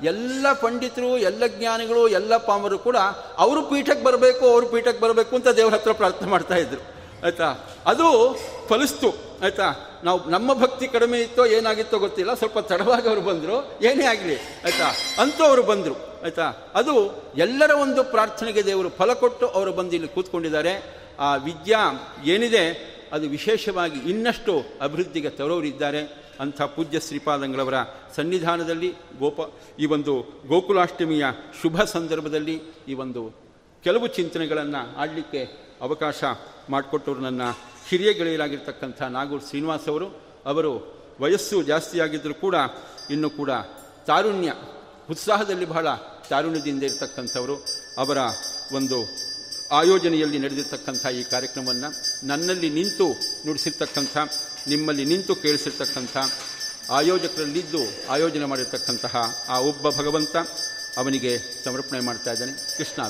ಎಲ್ಲ ಪಂಡಿತರು, ಎಲ್ಲ ಜ್ಞಾನಿಗಳು, ಎಲ್ಲ ಪಾಮರು ಕೂಡ ಅವರು ಪೀಠಕ್ಕೆ ಬರಬೇಕು, ಅವರು ಪೀಠಕ್ಕೆ ಬರಬೇಕು ಅಂತ ದೇವ್ರ ಹತ್ರ ಪ್ರಾರ್ಥನೆ ಮಾಡ್ತಾ ಇದ್ರು. ಆಯಿತಾ? ಅದು ಫಲಿಸ್ತು. ಆಯಿತಾ? ನಾವು ನಮ್ಮ ಭಕ್ತಿ ಕಡಿಮೆ ಇತ್ತೋ, ಏನಾಗಿತ್ತೋ ಗೊತ್ತಿಲ್ಲ. ಸ್ವಲ್ಪ ತಡವಾಗಿ ಅವರು ಬಂದರು. ಏನೇ ಆಗಲಿ. ಆಯಿತಾ? ಅಂತೂ ಅವರು ಬಂದರು. ಆಯಿತಾ? ಅದು ಎಲ್ಲರ ಒಂದು ಪ್ರಾರ್ಥನೆಗೆ ದೇವರು ಫಲ ಕೊಟ್ಟು ಅವರು ಬಂದು ಇಲ್ಲಿ ಕೂತ್ಕೊಂಡಿದ್ದಾರೆ. ಆ ವಿದ್ಯಾ ಏನಿದೆ? ಅದು ವಿಶೇಷವಾಗಿ ಇನ್ನಷ್ಟು ಅಭಿವೃದ್ಧಿಗೆ ತರೋರಿದ್ದಾರೆ ಅಂಥ ಪೂಜ್ಯ ಶ್ರೀಪಾದಂಗಳವರ ಸನ್ನಿಧಾನದಲ್ಲಿ ಗೋಪ, ಈ ಒಂದು ಗೋಕುಲಾಷ್ಟಮಿಯ ಶುಭ ಸಂದರ್ಭದಲ್ಲಿ ಈ ಒಂದು ಕೆಲವು ಚಿಂತನೆಗಳನ್ನು ಆಡಲಿಕ್ಕೆ ಅವಕಾಶ ಮಾಡಿಕೊಟ್ಟವರು ನನ್ನ ಹಿರಿಯ ಗೆಳೆಯರಾಗಿರ್ತಕ್ಕಂಥ ನಾಗೂರ್ ಶ್ರೀನಿವಾಸ್ ಅವರು. ಅವರು ವಯಸ್ಸು ಜಾಸ್ತಿಯಾಗಿದ್ದರೂ ಕೂಡ ಇನ್ನು ಕೂಡ ತಾರುಣ್ಯ, ಉತ್ಸಾಹದಲ್ಲಿ ಬಹಳ ತಾರುಣ್ಯದಿಂದ ಇರತಕ್ಕಂಥವರು. ಅವರ ಒಂದು ಆಯೋಜನೆಯಲ್ಲಿ ನಡೆದಿರ್ತಕ್ಕಂಥ ಈ ಕಾರ್ಯಕ್ರಮವನ್ನು ನನ್ನಲ್ಲಿ ನಿಂತು ನುಡಿಸಿರ್ತಕ್ಕಂಥ, ನಿಮ್ಮಲ್ಲಿ ನಿಂತು ಕೇಳಿಸಿರ್ತಕ್ಕಂಥ, ಆಯೋಜಕರಲ್ಲಿದ್ದು ಆಯೋಜನೆ ಮಾಡಿರ್ತಕ್ಕಂತಹ ಆ ಒಬ್ಬ ಭಗವಂತ ಅವನಿಗೆ ಸಮರ್ಪಣೆ ಮಾಡ್ತಾ ಇದ್ದಾನೆ. ಕೃಷ್ಣ